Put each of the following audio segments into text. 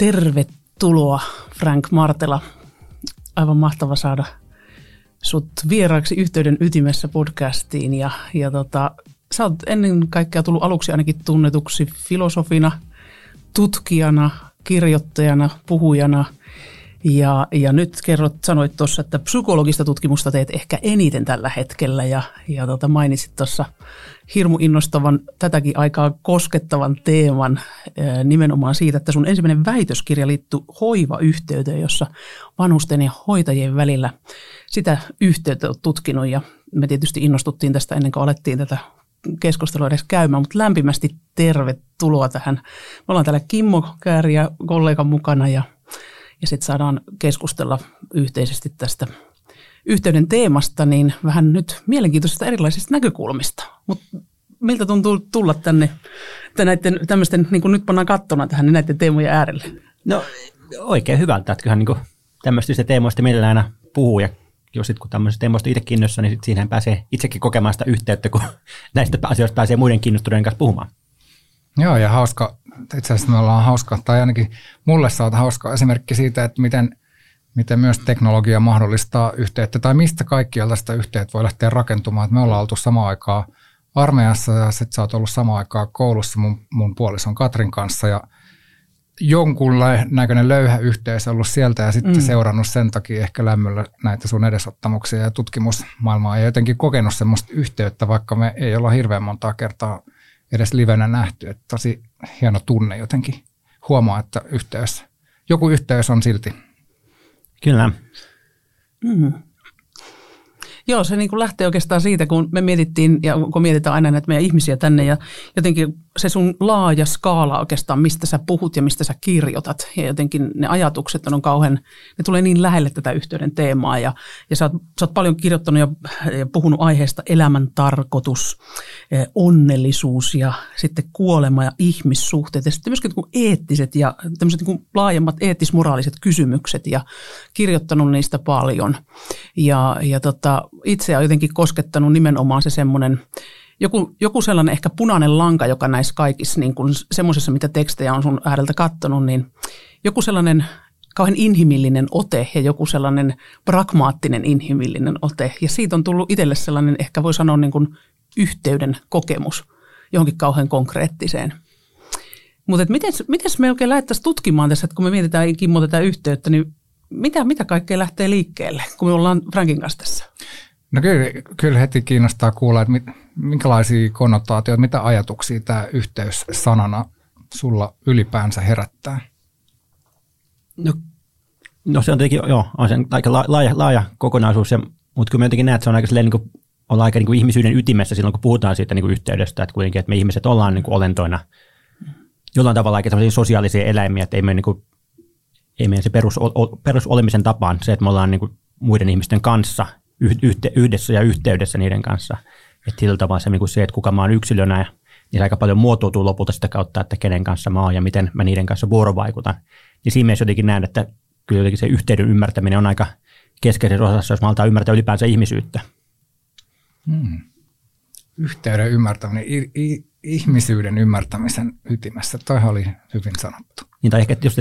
Tervetuloa Frank Martela. Aivan mahtava saada sut vieraaksi yhteyden ytimessä podcastiin. Ja, ja tota, sä oot ennen kaikkea tullut aluksi ainakin tunnetuksi filosofina, tutkijana, kirjoittajana, puhujana – ja, ja nyt kerrot, sanoit tuossa, että psykologista tutkimusta teet ehkä eniten tällä hetkellä ja, ja tota mainitsit tuossa hirmu innostavan, tätäkin aikaa koskettavan teeman nimenomaan siitä, että sun ensimmäinen väitöskirja liittyy hoivayhteyteen, jossa vanhusten ja hoitajien välillä sitä yhteyttä on tutkinut ja me tietysti innostuttiin tästä ennen kuin alettiin tätä keskustelua edes käymään, mutta lämpimästi tervetuloa tähän. Me ollaan täällä Kimmo Kääri ja kollegan mukana ja ja sitten saadaan keskustella yhteisesti tästä yhteyden teemasta, niin vähän nyt mielenkiintoisista erilaisista näkökulmista. Mutta miltä tuntuu tulla tänne näiden tämmöisten, niin kuin nyt pannaan kattona tähän, niin näiden teemojen äärelle? No oikein hyvältä, että kyllähän niin tämmöistä teemoista mielellään aina puhuu ja jos sit, kun tämmöisestä teemoista itse kiinnostaa, niin siihen pääsee itsekin kokemaan sitä yhteyttä, kun näistä asioista pääsee muiden kiinnostuneiden kanssa puhumaan. Joo, ja hauska, itse asiassa me ollaan hauska, tai ainakin mulle saat hauska esimerkki siitä, että miten, miten myös teknologia mahdollistaa yhteyttä, tai mistä kaikkialta sitä yhteyttä voi lähteä rakentumaan. Että me ollaan oltu samaan aikaan armeijassa, ja sitten sä oot ollut samaan aikaan koulussa mun, mun puolison Katrin kanssa, ja jonkun näköinen löyhä yhteys ollut sieltä ja sitten mm. seurannut sen takia ehkä lämmöllä näitä sun edesottamuksia ja tutkimusmaailmaa ja jotenkin kokenut semmoista yhteyttä, vaikka me ei olla hirveän montaa kertaa edes livenä nähty. Että tosi hieno tunne jotenkin huomaa, että yhteys, joku yhteys on silti. Kyllä. Mm. Joo, se niin kuin lähtee oikeastaan siitä, kun me mietittiin ja kun mietitään aina näitä meidän ihmisiä tänne ja jotenkin se sun laaja skaala oikeastaan, mistä sä puhut ja mistä sä kirjoitat. Ja jotenkin ne ajatukset on kauhean, ne tulee niin lähelle tätä yhteyden teemaa. Ja, ja sä, oot, sä oot paljon kirjoittanut ja, ja puhunut aiheesta elämän tarkoitus, eh, onnellisuus ja sitten kuolema ja ihmissuhteet. Ja sitten myöskin niin eettiset ja tämmöiset niin laajemmat eettismoraaliset kysymykset ja kirjoittanut niistä paljon. Ja, ja tota, itseä on jotenkin koskettanut nimenomaan se semmoinen joku, joku sellainen ehkä punainen lanka, joka näissä kaikissa niin kuin semmoisessa, mitä tekstejä on sun ääreltä kattonut, niin joku sellainen kauhean inhimillinen ote ja joku sellainen pragmaattinen inhimillinen ote. Ja siitä on tullut itselle sellainen, ehkä voi sanoa niin kuin yhteyden kokemus johonkin kauhean konkreettiseen. Mutta miten, miten me oikein lähdettäisiin tutkimaan tässä, että kun me mietitään Kimmo tätä yhteyttä, niin mitä, mitä kaikkea lähtee liikkeelle, kun me ollaan Frankin kanssa tässä? No kyllä, kyllä heti kiinnostaa kuulla, että mit, minkälaisia konnotaatioita, mitä ajatuksia tämä yhteys sanana sulla ylipäänsä herättää? No, no se on tietenkin, joo, on se aika laaja, laaja kokonaisuus, ja, mutta kyllä mä jotenkin näen, että se on aika silleen, niin kuin, olla aika niin kuin ihmisyyden ytimessä silloin, kun puhutaan siitä niin kuin yhteydestä, että kuitenkin, että me ihmiset ollaan niin kuin olentoina jollain tavalla aika sosiaalisia eläimiä, että ei me niin kuin, ei meidän se perus, perusolemisen tapaan se, että me ollaan niin kuin muiden ihmisten kanssa yhdessä ja yhteydessä niiden kanssa. Että sillä tavalla se, niin kuin se, että kuka mä oon yksilönä, niin se aika paljon muotoutuu lopulta sitä kautta, että kenen kanssa mä oon ja miten mä niiden kanssa vuorovaikutan. Niin siinä mielessä jotenkin näen, että kyllä jotenkin se yhteyden ymmärtäminen on aika keskeisessä osassa, jos mä aletaan ymmärtää ylipäänsä ihmisyyttä. Hmm. Yhteyden ymmärtäminen, i- i- ihmisyyden ymmärtämisen ytimessä, toihan oli hyvin sanottu. Niin, tai ehkä just,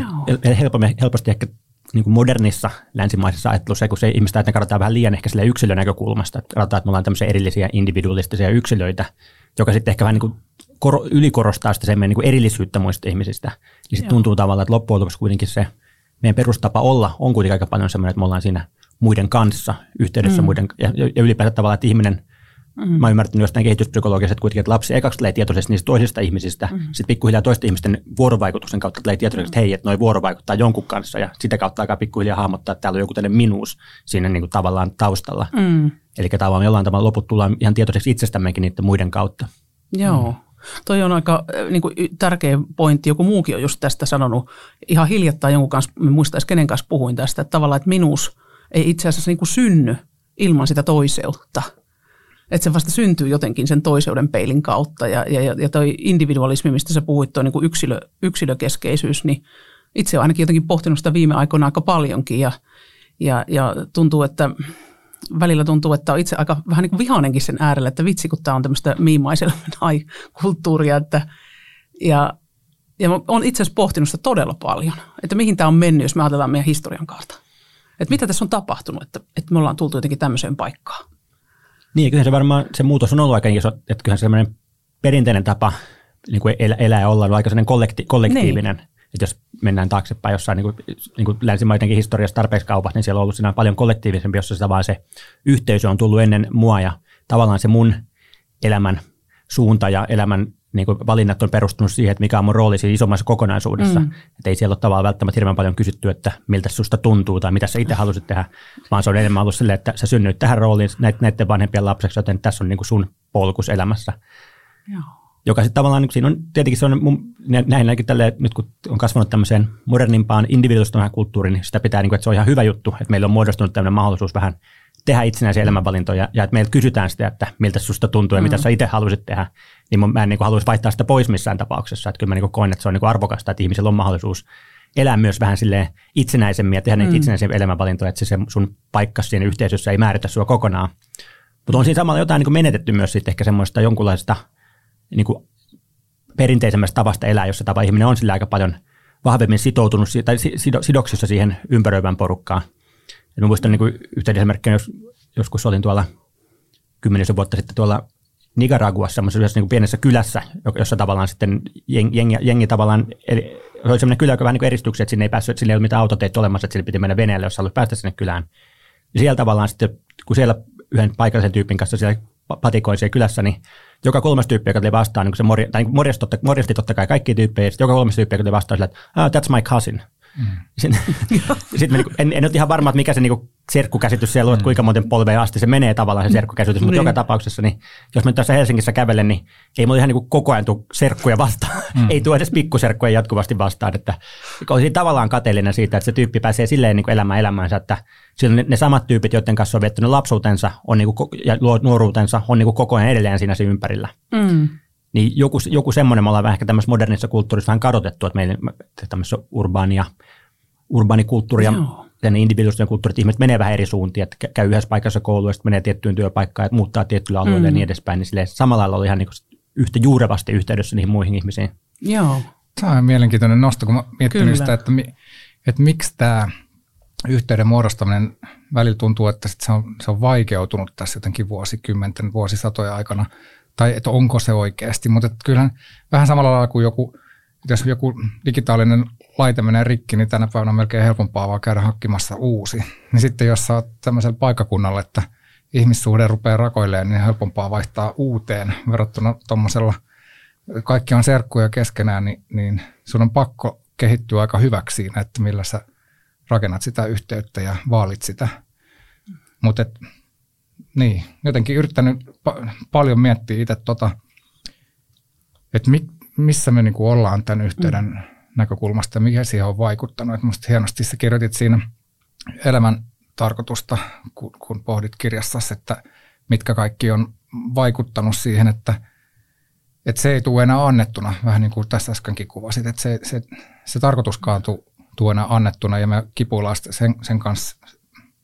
helposti, helposti ehkä niin kuin modernissa länsimaisessa ajattelussa, kun se ihmistä, että ne katsotaan vähän liian ehkä sille yksilön näkökulmasta, että katsotaan, että me ollaan tämmöisiä erillisiä individualistisia yksilöitä, joka sitten ehkä vähän niin kuin kor- ylikorostaa sitä sen niin kuin erillisyyttä muista ihmisistä. Niin sitten tuntuu tavallaan, että loppujen lopuksi kuitenkin se meidän perustapa olla on kuitenkin aika paljon semmoinen, että me ollaan siinä muiden kanssa, yhteydessä mm. muiden, ja, ja ylipäätään tavallaan, että ihminen Mm. Mä oon ymmärtänyt jostain kehityspsykologiasta, että kuitenkin että lapsi ekaksi tulee tietoisesti niistä toisista ihmisistä, mm. sitten pikkuhiljaa toisten ihmisten vuorovaikutuksen kautta tulee tietoisesti, että hei, että noi vuorovaikuttaa jonkun kanssa ja sitä kautta alkaa pikkuhiljaa hahmottaa, että täällä on joku tällainen minuus siinä niin kuin tavallaan taustalla. Mm. Eli tavallaan jollain tavalla loput tullaan ihan tietoiseksi itsestämmekin niiden muiden kautta. Joo. Mm. Toi on aika niin kuin, tärkeä pointti. Joku muukin on just tästä sanonut ihan hiljattain jonkun kanssa, en muista kenen kanssa puhuin tästä, että tavallaan, että minuus ei itse asiassa niin kuin synny ilman sitä toiseutta – että se vasta syntyy jotenkin sen toiseuden peilin kautta. Ja, ja, ja toi individualismi, mistä sä puhuit, tuo niin yksilö, yksilökeskeisyys, niin itse olen ainakin jotenkin pohtinut sitä viime aikoina aika paljonkin ja, ja, ja tuntuu, että välillä tuntuu, että on itse aika vähän niin kuin vihainenkin sen äärellä, että vitsi, kun tämä on tämmöistä miimaiselmai kulttuuria, että ja Ja oon itse asiassa pohtinut sitä todella paljon, että mihin tämä on mennyt, jos me ajatellaan meidän historian kautta. Että mitä tässä on tapahtunut, että, että me ollaan tultu jotenkin tämmöiseen paikkaan. Niin, kyllä se varmaan se muutos on ollut aika iso, että kyllähän semmoinen perinteinen tapa niin kuin elää ja olla on aika kollekti, kollektiivinen. Niin. Että jos mennään taaksepäin jossain niin kuin, niin kuin länsimaidenkin historiassa tarpeeksi kaupat, niin siellä on ollut siinä paljon kollektiivisempi, jossa sitä vaan se yhteisö on tullut ennen mua ja tavallaan se mun elämän suunta ja elämän niin kuin valinnat on perustunut siihen, että mikä on mun rooli siinä isommassa kokonaisuudessa. Mm. Että ei siellä ole tavallaan välttämättä hirveän paljon kysytty, että miltä susta tuntuu tai mitä sä itse haluaisit tehdä, vaan se on enemmän ollut silleen, että sä synnyit tähän rooliin näiden vanhempien lapseksi, joten tässä on niin kuin sun polkus elämässä. Joo. Joka sitten tavallaan, niin siinä on tietenkin se on mun, näin tälle, nyt kun on kasvanut tämmöiseen modernimpaan individualistumaan kulttuuriin, niin sitä pitää, niin kuin, että se on ihan hyvä juttu, että meillä on muodostunut tämmöinen mahdollisuus vähän tehdä itsenäisiä elämänvalintoja ja että meiltä kysytään sitä, että miltä susta tuntuu ja mm. mitä sä itse haluaisit tehdä, niin mä en niin haluaisi vaihtaa sitä pois missään tapauksessa. Että kyllä mä niin koen, että se on niin arvokasta, että ihmisellä on mahdollisuus elää myös vähän silleen itsenäisemmin ja tehdä mm. niitä itsenäisiä elämänvalintoja, että se sun paikka siinä yhteisössä ei määritä sua kokonaan. Mutta on siinä samalla jotain niin menetetty myös sitten ehkä semmoista jonkunlaista niin kuin perinteisemmästä tavasta elää, jossa tapa ihminen on sillä aika paljon vahvemmin sitoutunut tai sidoksissa siihen ympäröivän porukkaan. Et mä muistan niin yhtenä esimerkkinä, jos joskus olin tuolla kymmenisen vuotta sitten tuolla Nicaraguassa, semmoisessa niin pienessä kylässä, jossa tavallaan sitten jengi, jengi, jengi tavallaan, eli oli semmoinen kylä, joka vähän niin eristyksiä, että sinne ei päässyt, sinne ei ollut mitään autoteitä olemassa, että sinne piti mennä veneelle, jos halusi päästä sinne kylään. Ja siellä tavallaan sitten, kun siellä yhden paikallisen tyypin kanssa siellä patikoin siellä kylässä, niin joka kolmas tyyppi, joka tuli vastaan, niin se morja, tai niin morjasti, totta, morjasti totta kai kaikki tyyppejä, joka kolmas tyyppi, joka tuli vastaan, sillä, että oh, that's my cousin. Mm. Sitten, sitten niinku, en, en ole ihan varma, että mikä se niinku serkkukäsitys siellä on, että mm. kuinka monten polveen asti se menee tavallaan se serkkukäsitys, mutta niin. joka tapauksessa, niin jos mä tässä Helsingissä kävelen, niin ei mulla ihan niinku koko ajan tule serkkuja vastaan. Mm. ei tule edes pikkuserkkuja jatkuvasti vastaan. Että olisin tavallaan kateellinen siitä, että se tyyppi pääsee silleen niinku elämään elämäänsä, että ne, ne samat tyypit, joiden kanssa on viettänyt lapsuutensa on niinku, ja nuoruutensa, on niinku koko ajan edelleen siinä siinä ympärillä. Mm. Niin joku, joku semmoinen, me ollaan vähän ehkä tämmöisessä modernissa kulttuurissa vähän kadotettu, että meillä tämmöisessä urbaania, urbaanikulttuuri ja tänne individuaalisten kulttuuri, että ihmiset menee vähän eri suuntiin, että käy yhdessä paikassa kouluun, sitten menee tiettyyn työpaikkaan, että muuttaa tiettyllä alueelle mm. ja niin edespäin, niin samalla lailla oli ihan niin yhtä juurevasti yhteydessä niihin muihin ihmisiin. Joo. Tämä on mielenkiintoinen nosto, kun mä miettinyt sitä, että, että miksi tämä yhteyden muodostaminen välillä tuntuu, että se on, se on vaikeutunut tässä jotenkin vuosikymmenten, vuosisatoja aikana – tai että onko se oikeasti, mutta kyllähän vähän samalla lailla kuin joku, jos joku digitaalinen laite menee rikki, niin tänä päivänä on melkein helpompaa vaan käydä hakkimassa uusi. Niin sitten jos sä oot tämmöisellä paikkakunnalla, että ihmissuhde rupeaa rakoilleen, niin helpompaa vaihtaa uuteen verrattuna tuommoisella, kaikki on serkkuja keskenään, niin, niin sun on pakko kehittyä aika hyväksi siinä, että millä sä rakennat sitä yhteyttä ja vaalit sitä. Mutta niin, jotenkin yrittänyt pa- paljon miettiä itse tota, että mi- missä me niinku ollaan tämän yhteyden mm. näkökulmasta ja mikä siihen on vaikuttanut. Et musta hienosti sä kirjoitit siinä elämän tarkoitusta, kun, kun pohdit kirjassa, että mitkä kaikki on vaikuttanut siihen, että, että se ei tule enää annettuna, vähän niin kuin tässä äskenkin kuvasit, että se, se, se tarkoituskaan tuu enää annettuna ja me kipuillaan sen, sen kanssa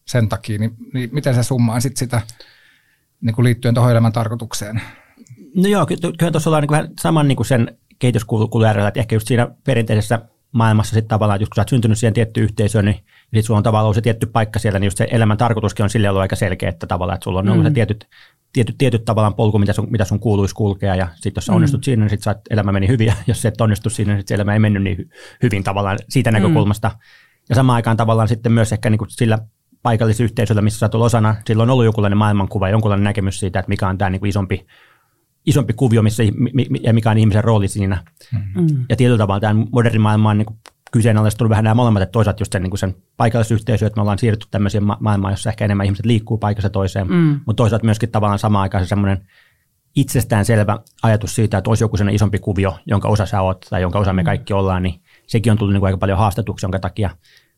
sen takia, niin, niin miten sä sitten sitä niin kuin liittyen tuohon elämän tarkoitukseen? No joo, kyllä tuossa ollaan niin vähän saman niin kuin sen kehityskulun äärellä, että ehkä just siinä perinteisessä maailmassa sitten tavallaan, että just kun sä oot syntynyt siihen tiettyyn yhteisöön, niin sitten sulla on tavallaan ollut se tietty paikka siellä, niin just se elämän tarkoituskin on sille ollut aika selkeä, että tavallaan, että sulla on mm. se tietyt, tietyt, tietyt tavallaan polku, mitä sun, mitä sun kuuluisi kulkea, ja sitten jos sä onnistut mm. siinä, niin sitten elämä meni hyvin, ja jos se et onnistu siinä, niin sitten elämä ei mennyt niin hyvin tavallaan siitä mm. näkökulmasta. Ja samaan aikaan tavallaan sitten myös ehkä niin kuin sillä paikallisyhteisöllä, missä sä oot osana, silloin on ollut jokinlainen maailmankuva, jonkunlainen näkemys siitä, että mikä on tämä niin isompi, isompi kuvio missä, ja mikä on ihmisen rooli siinä. Mm. Ja tietyllä tavalla tämä moderni maailma on niin kuin kyseenalaistunut vähän nämä molemmat, että toisaalta just sen, niin kuin sen paikallisyhteisö, että me ollaan siirrytty tämmöiseen ma- maailmaan, jossa ehkä enemmän ihmiset liikkuu paikassa toiseen, mm. mutta toisaalta myöskin tavallaan samaan aikaan se semmoinen itsestäänselvä ajatus siitä, että olisi joku sellainen isompi kuvio, jonka osa sä oot tai jonka osa me mm. kaikki ollaan, niin sekin on tullut niin kuin aika paljon haastetuksi, jonka takia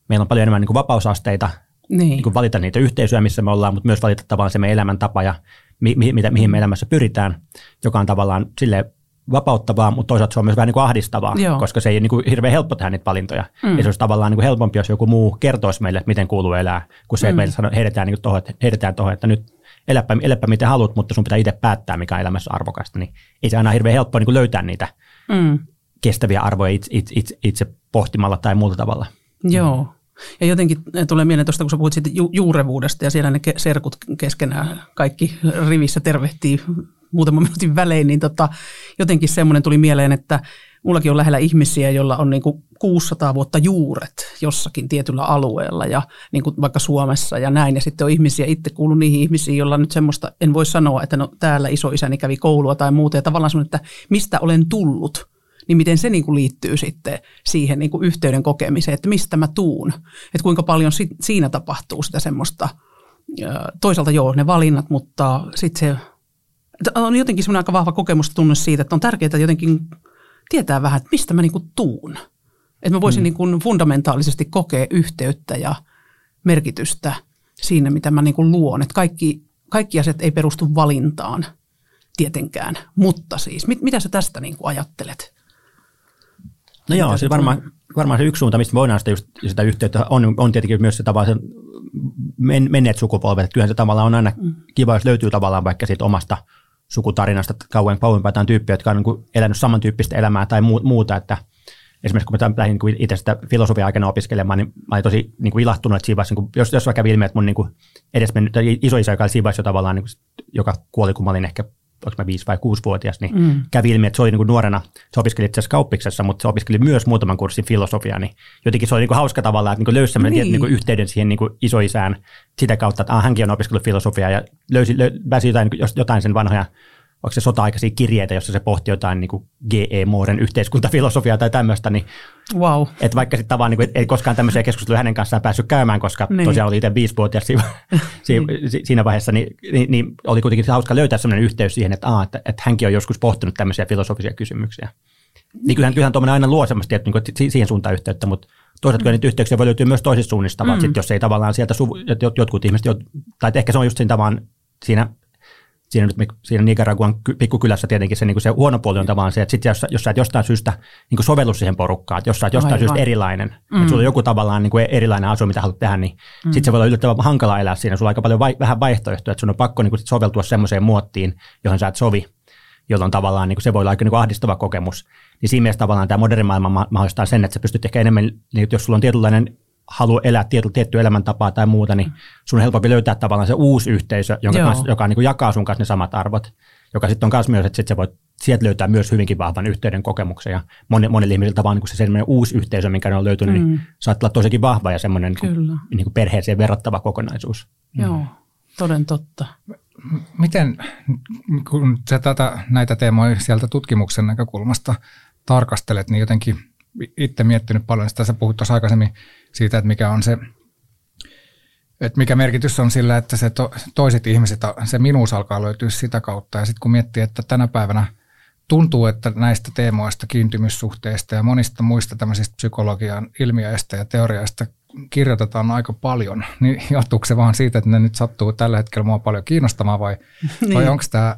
meillä on paljon enemmän niin kuin vapausasteita niin. Niin kuin valita niitä yhteisöjä, missä me ollaan, mutta myös valita tavallaan se meidän elämäntapa ja mi, mi, mitä, mihin me elämässä pyritään, joka on tavallaan sille vapauttavaa, mutta toisaalta se on myös vähän niin kuin ahdistavaa, Joo. koska se ei niin kuin hirveän helppo tehdä niitä valintoja. Mm. Ja se olisi tavallaan niin kuin helpompi, jos joku muu kertoisi meille, miten kuuluu elää, kuin se, että mm. meille sano, heitetään, niin tohon, heitetään tohon, että nyt eläpä, eläpä miten haluat, mutta sun pitää itse päättää, mikä on elämässä arvokasta. Niin ei se aina hirveän helppoa niin löytää niitä, mm. kestäviä arvoja itse, itse, itse pohtimalla tai muulla tavalla. Joo. Ja jotenkin tulee mieleen tuosta, kun sä puhut siitä ju- juurevuudesta ja siellä ne serkut keskenään kaikki rivissä tervehtii muutaman minuutin välein, niin tota, jotenkin semmoinen tuli mieleen, että mullakin on lähellä ihmisiä, joilla on niin kuin 600 vuotta juuret jossakin tietyllä alueella ja niin kuin vaikka Suomessa ja näin. Ja sitten on ihmisiä, itse kuulun niihin ihmisiin, joilla nyt semmoista, en voi sanoa, että no täällä isoisäni kävi koulua tai muuta. Ja tavallaan semmoinen, että mistä olen tullut – niin miten se niin kuin liittyy sitten siihen niin kuin yhteyden kokemiseen, että mistä mä tuun, että kuinka paljon si- siinä tapahtuu sitä semmoista, toisaalta joo, ne valinnat, mutta sitten se on jotenkin semmoinen aika vahva kokemus tunne siitä, että on tärkeää jotenkin tietää vähän, että mistä mä niin kuin tuun. Että mä voisin mm. niin kuin fundamentaalisesti kokea yhteyttä ja merkitystä siinä, mitä mä niin kuin luon. Että kaikki, kaikki asiat ei perustu valintaan tietenkään, mutta siis mit, mitä sä tästä niin kuin ajattelet? No joo, se varmaan, varmaan se yksi suunta, mistä voidaan sitä, just, sitä yhteyttä, on, on tietenkin myös se tavallaan men, menneet sukupolvet. Että kyllähän se tavallaan on aina mm. kiva, jos löytyy tavallaan vaikka siitä omasta sukutarinasta kauan kauempaa jotain tyyppiä, jotka on niin elänyt samantyyppistä elämää tai muuta, että esimerkiksi kun mä lähdin niin itse sitä filosofia-aikana opiskelemaan, niin mä olin tosi niin kuin ilahtunut, että siinä vaiheessa, niin kuin, jos, jos vaikka kävi ilmi, että mun niin kuin edesmennyt, isoisä, joka oli siinä vaiheessa jo tavallaan, niin kuin, joka kuoli, kun mä olin ehkä onko mä viisi vai kuusi-vuotias, niin mm. kävi ilmi, että se oli niin kuin nuorena, se opiskeli itse asiassa kauppiksessa, mutta se opiskeli myös muutaman kurssin filosofiaa, niin jotenkin se oli niin kuin hauska tavalla, että niin löysi sellainen niin. niin kuin yhteyden siihen niin kuin isoisään sitä kautta, että ah, hänkin on opiskellut filosofiaa ja löysi, löysi jotain, jotain sen vanhoja onko se sota-aikaisia kirjeitä, jossa se pohti jotain niin GE Mooren yhteiskuntafilosofiaa tai tämmöistä, niin wow. että vaikka sitten tavallaan niin ei koskaan tämmöisiä keskusteluja hänen kanssaan päässyt käymään, koska niin. tosiaan oli itse viisivuotias siinä, niin. siinä vaiheessa, niin, niin, niin, oli kuitenkin hauska löytää sellainen yhteys siihen, että, aa, että, että hänkin on joskus pohtinut tämmöisiä filosofisia kysymyksiä. Niin kyllähän, kyllähän tuommoinen aina luo semmoista että, niin siihen suuntaan yhteyttä, mutta toisaalta kyllä niitä yhteyksiä voi löytyä myös toisista suunnista, mm. sit, jos ei tavallaan sieltä, suvu, jotkut ihmiset, tai ehkä se on just siinä tavan siinä siinä, nyt, siinä Nicaraguan pikkukylässä tietenkin se, niin se huono puoli on tavallaan se, että sit jos, jos sä et jostain syystä niin sovellu siihen porukkaan, että jos sä et jostain Aivan. syystä erilainen, mm. että sulla on joku tavallaan niin kuin erilainen asu, mitä haluat tehdä, niin mm. sitten se voi olla yllättävän hankala elää siinä. Sulla on aika paljon vai, vähän vaihtoehtoja, että sun on pakko niin kuin soveltua semmoiseen muottiin, johon sä et sovi, jolloin tavallaan niin kuin se voi olla aika niin kuin ahdistava kokemus. Niin siinä mielessä tavallaan tämä moderni maailma mahdollistaa sen, että sä pystyt ehkä enemmän, niin jos sulla on tietynlainen halua elää tietty, tietty elämäntapaa tai muuta, niin sun on helpompi löytää tavallaan se uusi yhteisö, jonka kanssa, joka niin kuin jakaa sun kanssa ne samat arvot, joka sitten on myös myös, että sit sä voit sieltä löytää myös hyvinkin vahvan yhteyden kokemuksen ja moni, monille ihmisille vaan niin se semmoinen uusi yhteisö, minkä ne on löytynyt, niin mm. niin saattaa olla tosikin vahva ja semmoinen niin kuin, niin perheeseen verrattava kokonaisuus. Joo, toden totta. Miten, kun sä tätä, näitä teemoja sieltä tutkimuksen näkökulmasta tarkastelet, niin jotenkin itse miettinyt paljon sitä, sä puhut tuossa aikaisemmin siitä, että mikä on se, että mikä merkitys on sillä, että se to, toiset ihmiset, se minuus alkaa löytyä sitä kautta. Ja sitten kun miettii, että tänä päivänä tuntuu, että näistä teemoista, kiintymyssuhteista ja monista muista tämmöisistä psykologian ilmiöistä ja teoriaista kirjoitetaan aika paljon, niin johtuuko se vaan siitä, että ne nyt sattuu tällä hetkellä mua paljon kiinnostamaan vai, niin. vai onko tämä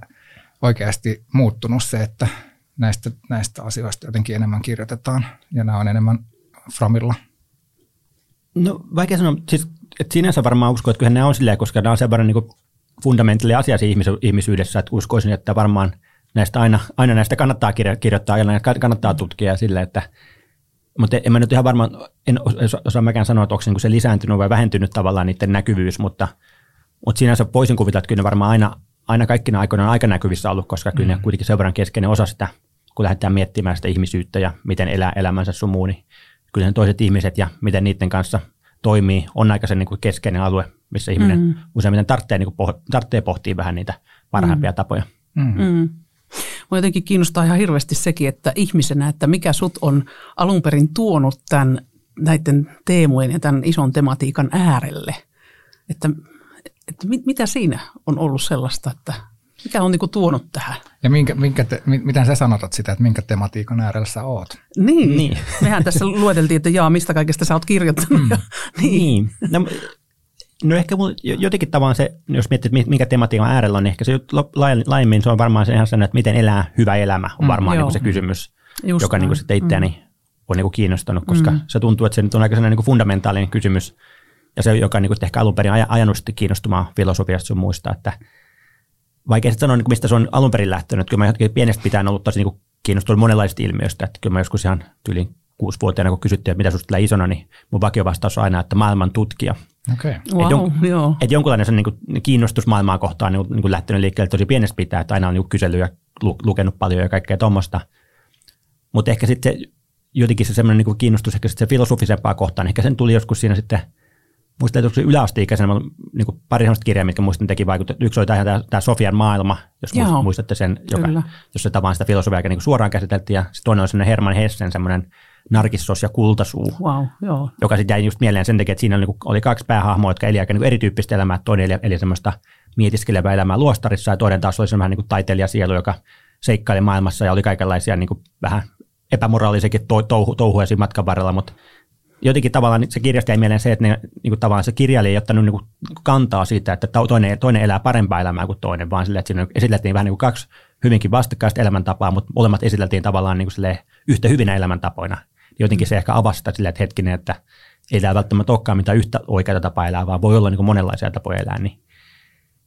oikeasti muuttunut se, että näistä, näistä asioista jotenkin enemmän kirjoitetaan ja nämä on enemmän framilla? No vaikea sanoa, siis, että sinänsä varmaan uskon, että kyllä ne on silleen, koska nämä on sen verran niin fundamentaali asia ihmis, ihmisyydessä, että uskoisin, että varmaan näistä aina, aina näistä kannattaa kirjoittaa ja näistä kannattaa tutkia sille, että mutta en mä nyt ihan varmaan, en osaa mäkään sanoa, että onko se, niin se lisääntynyt vai vähentynyt tavallaan niiden näkyvyys, mutta, mutta sinänsä voisin kuvitella, että kyllä ne varmaan aina, aina kaikkina aikoina on aika näkyvissä ollut, koska kyllä mm. ne kuitenkin sen verran keskeinen osa sitä, kun lähdetään miettimään sitä ihmisyyttä ja miten elää elämänsä sun muu, niin kyllä ne toiset ihmiset ja miten niiden kanssa toimii, on aika niin kuin keskeinen alue, missä ihminen mm. useimmiten tarvitsee, niin kuin, tarvitsee pohtia vähän niitä parhaimpia mm. tapoja. Mm. Mm. Mua jotenkin kiinnostaa ihan hirveästi sekin, että ihmisenä, että mikä sut on alun perin tuonut tämän, näiden teemojen ja tämän ison tematiikan äärelle. Että, että mit, mitä siinä on ollut sellaista, että mikä on niinku tuonut tähän? Ja minkä, minkä te, miten sä sanotat sitä, että minkä tematiikan äärellä sä oot? Niin, niin. mehän tässä lueteltiin, että jaa, mistä kaikesta sä oot kirjoittanut. Mm. Niin. niin. No, no ehkä jotenkin tavallaan se, jos miettii, että minkä tematiikan äärellä on, niin ehkä se laajemmin se on varmaan se ihan sellainen, että miten elää hyvä elämä on mm, varmaan mm, niin se kysymys, Just joka niin kuin sitten itseäni mm. on niin kuin kiinnostanut, koska mm. se tuntuu, että se nyt on aika sellainen niin fundamentaalinen kysymys, ja se, joka niin kuin ehkä alun perin ajanut kiinnostumaan filosofiasta sun muista, että – vaikea sanoa, niin mistä se on alun perin lähtenyt. Kyllä mä pienestä pitäen ollut tosi niin kiinnostunut monenlaisista ilmiöistä. Että kyllä mä joskus ihan tyyliin kuusivuotiaana, kun kysyttiin, että mitä sinusta tulee isona, niin mun vakiovastaus on aina, että maailman tutkija. Okay. Wow, et jon, joo. Et jonkunlainen se niin kuin, kiinnostus maailmaa kohtaan niin, niin kuin lähtenyt liikkeelle tosi pienestä pitää, että aina on niin kyselyä, lu, lukenut paljon ja kaikkea tuommoista. Mutta ehkä sitten jotenkin se semmoinen niin kiinnostus ehkä sitten se filosofisempaa kohtaan, ehkä sen tuli joskus siinä sitten Muistan, että yläasteikäisenä niin kuin pari sellaista kirjaa, mitkä muistin teki vaikuttaa. Yksi oli tämä, tämä Sofian maailma, jos Joo, muistatte sen, joka, jos se tavallaan sitä filosofiaa niin suoraan käsiteltiin. Ja sitten toinen oli sellainen Herman Hessen, semmoinen Narkissos ja kultasuu, wow, joo. joka sitten jäi just mieleen sen takia, että siinä oli, niin kuin, oli kaksi päähahmoa, jotka eli aika niin erityyppistä elämää. Toinen eli, eli semmoista mietiskelevää elämää luostarissa ja toinen taas oli semmoinen niin taiteilijasielu, joka seikkaili maailmassa ja oli kaikenlaisia niin kuin, vähän epämoraalisiakin touhu, touhuja siinä matkan varrella, mutta jotenkin tavallaan se kirjasta jäi mieleen se, että ne, niin kuin tavallaan se kirjailija ei ottanut niin kuin kantaa siitä, että toinen, toinen elää parempaa elämää kuin toinen, vaan sille, että siinä esiteltiin vähän niin kuin kaksi hyvinkin vastakkaista elämäntapaa, mutta molemmat esiteltiin tavallaan niin kuin yhtä hyvinä elämäntapoina. Jotenkin se ehkä avasi sitä silleen, että hetkinen, että ei tämä välttämättä olekaan mitään yhtä oikeaa tapaa elää, vaan voi olla niin kuin monenlaisia tapoja elää. Niin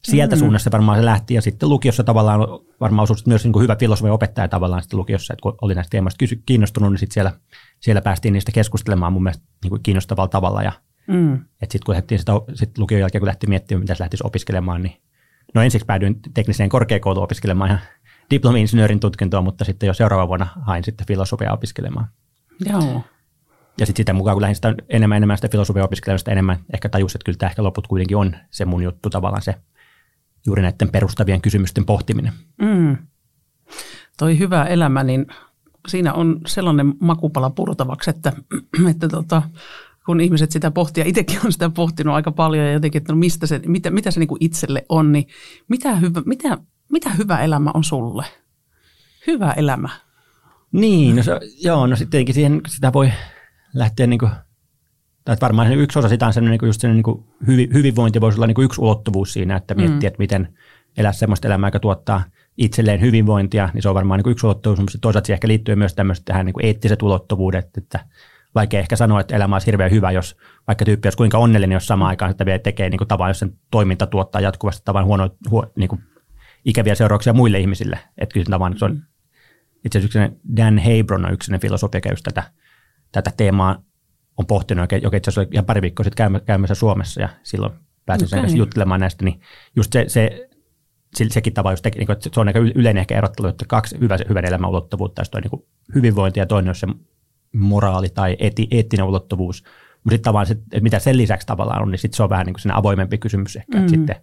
sieltä mm. suunnasta varmaan se lähti, ja sitten lukiossa tavallaan varmaan osui myös niin kuin hyvä filosofia opettaja tavallaan sitten lukiossa, että kun oli näistä teemoista kiinnostunut, niin sitten siellä, siellä päästiin niistä keskustelemaan mun mielestä niin kuin kiinnostavalla tavalla, ja mm. sitten kun lähdettiin sitä, sit lukion jälkeen, kun lähti miettimään, mitä se lähtisi opiskelemaan, niin no ensiksi päädyin tekniseen korkeakouluun opiskelemaan ihan diplomi-insinöörin tutkintoa, mutta sitten jo seuraava vuonna hain sitten filosofiaa opiskelemaan. Joo. Ja sitten sitä mukaan, kun lähdin sitä enemmän enemmän sitä filosofiaa opiskelemaan, enemmän ehkä tajusin, että kyllä tämä ehkä loput kuitenkin on se mun juttu tavallaan se juuri näiden perustavien kysymysten pohtiminen. Mm. Toi hyvä elämä, niin siinä on sellainen makupala purtavaksi, että, että tota, kun ihmiset sitä pohtia, itsekin on sitä pohtinut aika paljon ja jotenkin, että no mistä se, mitä, mitä se niin kuin itselle on, niin mitä hyvä, mitä, mitä hyvä elämä on sulle? Hyvä elämä. Niin, no se, joo, no sittenkin siihen sitä voi lähteä niin kuin tai varmaan yksi osa sitä on sellainen, niin just sellainen niin hyvinvointi voisi olla niin yksi ulottuvuus siinä, että miettii, mm. että miten elää sellaista elämää, joka tuottaa itselleen hyvinvointia, niin se on varmaan niin yksi ulottuvuus, mutta toisaalta siihen ehkä liittyy myös tämmöiset tähän niin eettiset ulottuvuudet, että vaikea ehkä sanoa, että elämä olisi hirveän hyvä, jos vaikka tyyppi olisi kuinka onnellinen, jos samaan aikaan sitä vielä tekee niin kuin tavan, jos sen toiminta tuottaa jatkuvasti tavan huono, huo, niin kuin ikäviä seurauksia muille ihmisille. Että kyllä tavan, se on, mm. itse asiassa Dan Hebron on yksi filosofi, joka tätä, tätä teemaa on pohtinut, joka itse asiassa ihan pari viikkoa sitten käymässä Suomessa ja silloin pääsin okay. sen kanssa juttelemaan näistä, niin just se, se sekin tapa, just, niin että se on aika yleinen ehkä erottelu, että kaksi hyvä, hyvän elämän ulottuvuutta, toi niin hyvinvointi ja toinen on se moraali tai eti, eettinen ulottuvuus. Mutta sitten tavallaan, se, että mitä sen lisäksi tavallaan on, niin sit se on vähän niin kuin avoimempi kysymys ehkä. Mm. Sitten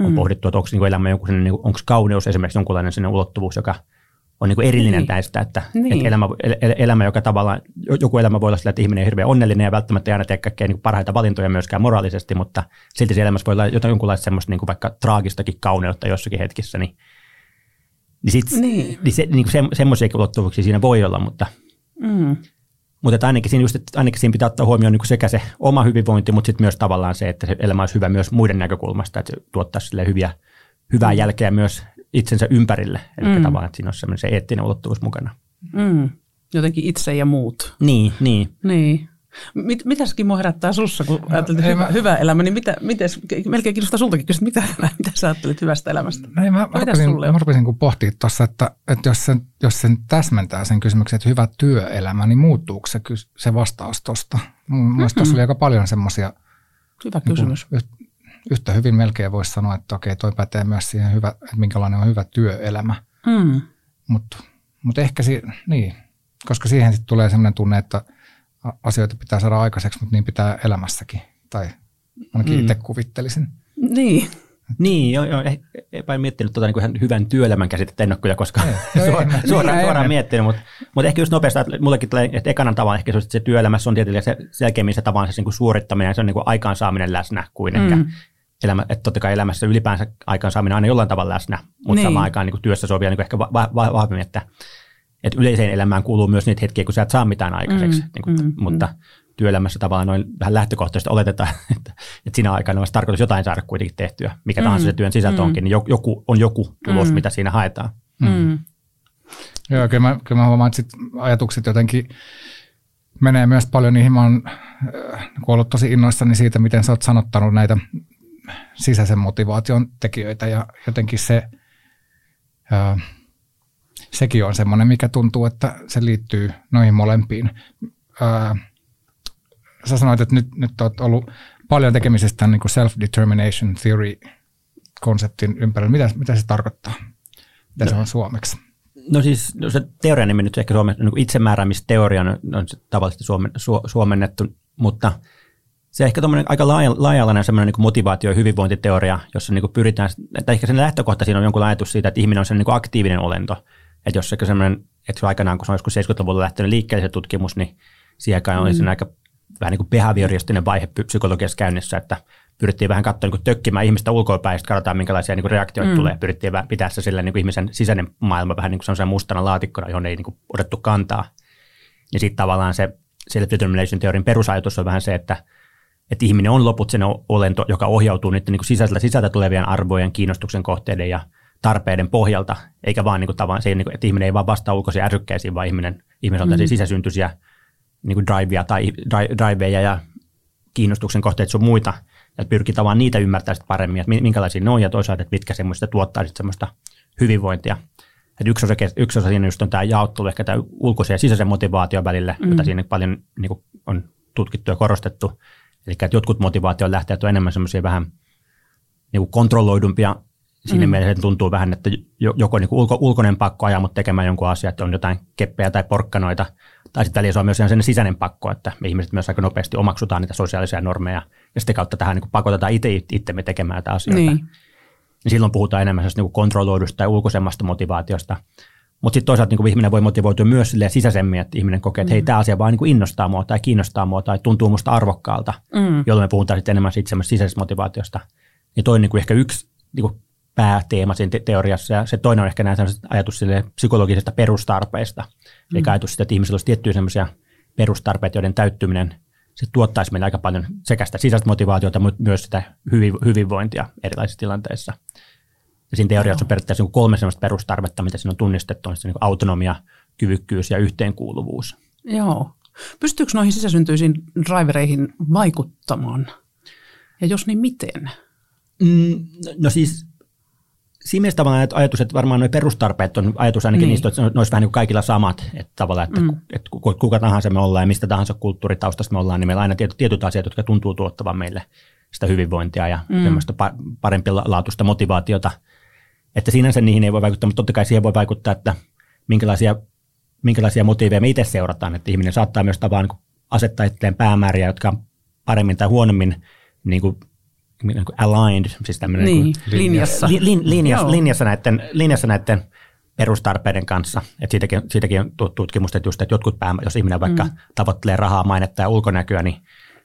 on mm. pohdittu, että onko niin elämä jonkun, niin onko kauneus esimerkiksi jonkunlainen ulottuvuus, joka – on niin kuin erillinen niin. näistä, että, niin. että elämä, elämä, joka tavallaan, joku elämä voi olla sillä, että ihminen on hirveän onnellinen ja välttämättä ei aina tee kaikkein niin parhaita valintoja myöskään moraalisesti, mutta silti se elämässä voi olla jotain jonkunlaista semmoista niin kuin vaikka traagistakin kauneutta jossakin hetkissä, niin, niin, sit, niin. niin, se, niin kuin se, semmoisiakin ulottuvuuksia siinä voi olla, mutta, mm. mutta ainakin, siinä just, että ainakin siinä pitää ottaa huomioon niin sekä se oma hyvinvointi, mutta sitten myös tavallaan se, että se elämä olisi hyvä myös muiden näkökulmasta, että se tuottaisi hyviä, hyvää mm. jälkeä myös itsensä ympärille. Eli mm. tavallaan, että siinä on se eettinen ulottuvuus mukana. Mm. Jotenkin itse ja muut. Niin, niin. Niin. Mit, mitäs Kimmo herättää sussa, kun ajattelet hyvä, mä... hyvä elämä, niin mitä, mites, melkein kiinnostaa sultakin kysyä, mitä, mitä sä ajattelet hyvästä elämästä? No ei, mä, mä, rupesin, mä rupesin kun pohtia tuossa, että, että jos, sen, jos sen täsmentää sen kysymyksen, että hyvä työelämä, niin muuttuuko se, se vastaus tuosta? Mielestäni tuossa oli aika paljon semmoisia Hyvä niin kysymys. Niin kuin, yhtä hyvin melkein voisi sanoa, että okei, toi pätee myös siihen, hyvä, että minkälainen on hyvä työelämä. Mm. Mutta mut ehkä si- niin, koska siihen sitten tulee sellainen tunne, että asioita pitää saada aikaiseksi, mutta niin pitää elämässäkin. Tai ainakin mm. itse kuvittelisin. Niin. Niin, joo, joo. Eipä miettinyt tuota niin hyvän työelämän käsitettä, en ole kyllä koskaan no, suoraan, niin, suoraan, suoraan miettinyt, mutta, mutta ehkä just nopeasti, että mullekin tulee, että ekana tavan ehkä se, se työelämässä on tietysti se selkeämmin se tavan se niin kuin suorittaminen, se on niin kuin aikaansaaminen läsnä kuin mm. ehkä elämä, että totta kai elämässä ylipäänsä aikaansaaminen aina jollain tavalla läsnä, mutta niin. samaan aikaan niin kuin työssä se on vielä niin kuin ehkä va- va- vahvemmin, että, että yleiseen elämään kuuluu myös niitä hetkiä, kun sä et saa mitään aikaiseksi, mm, niin kuin, mm, mutta mm. työelämässä tavallaan noin vähän lähtökohtaisesti oletetaan, että, että siinä aikana olisi tarkoitus jotain saada kuitenkin tehtyä, mikä mm, tahansa se työn sisältö mm. onkin, niin joku, on joku tulos, mm. mitä siinä haetaan. Mm. Mm. Joo, kyllä mä, kyllä mä huomaan, että sit ajatukset jotenkin menee myös paljon niihin. Mä oon äh, ollut tosi innoissani siitä, miten sä oot sanottanut näitä sisäisen motivaation tekijöitä ja jotenkin se, sekin on semmoinen, mikä tuntuu, että se liittyy noihin molempiin. Öö, sä sanoit, että nyt, nyt olet ollut paljon tekemisestä niin kuin self-determination theory konseptin ympärillä. Mitä, mitä se tarkoittaa? Mitä no, se on suomeksi? No siis no se teorian nimi nyt ehkä suomen, niin itsemääräämisteoria on, on se tavallisesti suomen, su, suomennettu, mutta se ehkä aika laaja, laaja semmoinen niin motivaatio- ja hyvinvointiteoria, jossa niin pyritään, tai ehkä sen lähtökohta siinä on jonkun ajatus siitä, että ihminen on sen niin aktiivinen olento. Että jos se semmoinen, että se aikanaan, kun se on joskus 70-luvulla lähtenyt liikkeelle se tutkimus, niin siihen aikaan mm. oli sen aika vähän niin kuin behavioristinen vaihe psykologiassa käynnissä, että pyrittiin vähän katsoa niin tökkimään ihmistä ulkoapäin, sitten katsotaan minkälaisia niin kuin reaktioita mm. tulee. Pyrittiin pitää se sillä niin kuin ihmisen sisäinen maailma vähän niin kuin mustana laatikkona, johon ei niin kuin otettu kantaa. Ja sitten tavallaan se self-determination teorin perusajatus on vähän se, että, että ihminen on loput sen olento, joka ohjautuu niiden niin kuin sisällä, sisältä tulevien arvojen, kiinnostuksen kohteiden ja tarpeiden pohjalta, eikä vaan niin kuin tavan, se, niin kuin, että ihminen ei vaan vastaa ulkoisiin ärsykkeisiin, vaan ihminen, ihminen on mm. sisäsyntyisiä niin kuin drivea tai driveja ja kiinnostuksen kohteita sun muita, ja pyrkii tavallaan niitä ymmärtää sitten paremmin, että minkälaisia ne on ja toisaalta, että mitkä semmoista tuottaa sitten semmoista hyvinvointia. Et yksi, osa, yksi osa siinä just on tämä jaottelu, ehkä tämä ulkoisen ja sisäisen motivaation välillä, mm. jota siinä paljon niin kuin on tutkittu ja korostettu. Eli että jotkut motivaation lähteet on enemmän semmoisia vähän niin kuin kontrolloidumpia Siinä mm. mielessä tuntuu vähän, että joko niin ulko, ulkoinen pakko ajaa mut tekemään jonkun asian, että on jotain keppejä tai porkkanoita, tai sitten väliin se on myös sen sisäinen pakko, että me ihmiset myös aika nopeasti omaksutaan niitä sosiaalisia normeja, ja sitten kautta tähän niin pakotetaan itse itsemme tekemään näitä asioita. Niin. niin silloin puhutaan enemmän niin kontrolloidusta tai ulkoisemmasta motivaatiosta. Mutta sitten toisaalta niin ihminen voi motivoitua myös sisäisemmin, että ihminen kokee, että mm. hei, tämä asia vaan niin innostaa mua tai kiinnostaa mua tai tuntuu musta arvokkaalta, mm. jolloin me puhutaan sitten enemmän siitä sisäisestä motivaatiosta. Ja toinen niin ehkä yksi niin pääteema siinä te- teoriassa, ja se toinen on ehkä näin ajatus sille psykologisesta perustarpeesta, mm. eli ajatus sitä, että ihmisillä olisi tiettyjä sellaisia perustarpeita, joiden täyttyminen se tuottaisi meille aika paljon sekä sitä sisäistä motivaatiota, mutta myös sitä hyvinvointia erilaisissa tilanteissa. Ja siinä teoriassa on periaatteessa niin kolme sellaista perustarvetta, mitä siinä on tunnistettu, on se niin autonomia, kyvykkyys ja yhteenkuuluvuus. Joo. Pystyykö noihin sisäsyntyisiin drivereihin vaikuttamaan? Ja jos niin, miten? Mm, no siis siinä mielessä tavallaan ajatus, että varmaan nuo perustarpeet on ajatus ainakin niin. niistä, että ne olisi vähän niin kaikilla samat, että tavallaan, että, mm. että kuka tahansa me ollaan ja mistä tahansa kulttuuritaustasta me ollaan, niin meillä on aina tietyt, tietyt asiat, jotka tuntuu tuottavan meille sitä hyvinvointia ja mm. semmoista parempi laatuista motivaatiota. Että sinänsä niihin ei voi vaikuttaa, mutta totta kai siihen voi vaikuttaa, että minkälaisia, minkälaisia motiiveja me itse seurataan, että ihminen saattaa myös tavallaan niin asettaa itselleen päämääriä, jotka on paremmin tai huonommin niin kuin niin kuin aligned, siis tämmöinen niin, niin kuin, linjassa. Li, lin, linjassa, linjassa, näiden, linjassa näiden perustarpeiden kanssa. Et siitäkin, siitäkin on tutkimusta, että, just, että jotkut pää, jos ihminen vaikka mm. tavoittelee rahaa, mainetta ja ulkonäköä, niin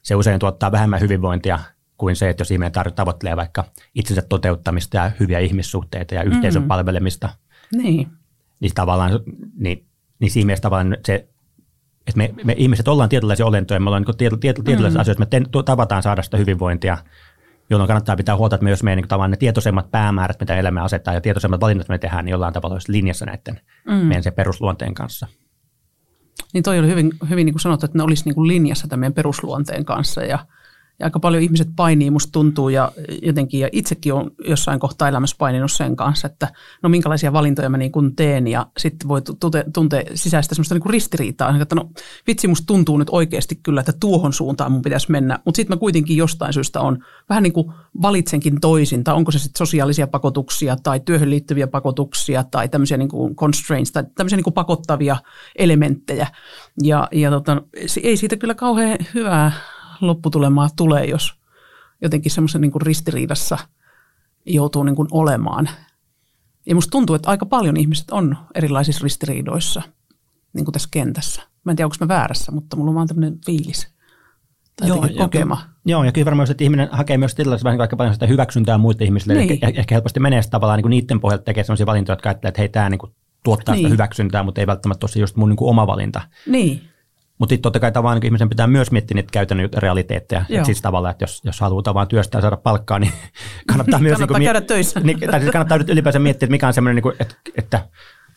se usein tuottaa vähemmän hyvinvointia kuin se, että jos ihminen tavoittelee vaikka itsensä toteuttamista ja hyviä ihmissuhteita ja yhteisön mm. palvelemista. Niin. Niin tavallaan, niin, niin siinä mielessä tavallaan se, että me, me ihmiset ollaan tietynlaisia olentoja, me ollaan niin tietynlaisia mm. asioita, me te, tavataan saada sitä hyvinvointia – jolloin kannattaa pitää huolta, että myös meidän niin tavallaan ne tietoisemmat päämäärät, mitä elämä asettaa ja tietoisemmat valinnat, me tehdään, niin jollain tavalla olisi linjassa näiden mm. meidän se perusluonteen kanssa. Niin toi oli hyvin, hyvin niin kuin sanottu, että ne olisi niin kuin linjassa tämän meidän perusluonteen kanssa ja – ja aika paljon ihmiset painii, musta tuntuu, ja jotenkin, ja itsekin on jossain kohtaa elämässä paininut sen kanssa, että no minkälaisia valintoja mä niin kuin teen, ja sitten voi tuntea sisäistä semmoista niin kuin ristiriitaa, että no vitsi, musta tuntuu nyt oikeasti kyllä, että tuohon suuntaan mun pitäisi mennä, mutta sitten mä kuitenkin jostain syystä on vähän niin kuin valitsenkin toisin, tai onko se sitten sosiaalisia pakotuksia, tai työhön liittyviä pakotuksia, tai tämmöisiä niin kuin constraints, tai tämmöisiä niin kuin pakottavia elementtejä, ja, ja tota, ei siitä kyllä kauhean hyvää lopputulemaa tulee, jos jotenkin semmoisen niin ristiriidassa joutuu niin kuin olemaan. Ja musta tuntuu, että aika paljon ihmiset on erilaisissa ristiriidoissa niin kuin tässä kentässä. Mä en tiedä, onko mä väärässä, mutta mulla on vaan tämmöinen fiilis tai joo, kokema. Ja, joo, ja kyllä varmaan että ihminen hakee myös tällaista vähän aika paljon sitä hyväksyntää muille ihmisille. Niin. Ehkä, ehkä helposti menee tavallaan niin kuin niiden pohjalta tekee sellaisia valintoja, jotka ajattelee, että hei, tämä niin kuin tuottaa niin. sitä hyväksyntää, mutta ei välttämättä ole just mun niin kuin oma valinta. Niin. Mutta sitten totta kai tavallaan niin ihmisen pitää myös miettiä niitä käytännön realiteetteja. Että siis tavallaan, että jos, jos haluaa vaan työstää ja saada palkkaa, niin kannattaa myös... kannattaa niin käydä miet- töissä. Niin, tai siis kannattaa nyt ylipäänsä miettiä, että mikä on semmoinen, niin että, että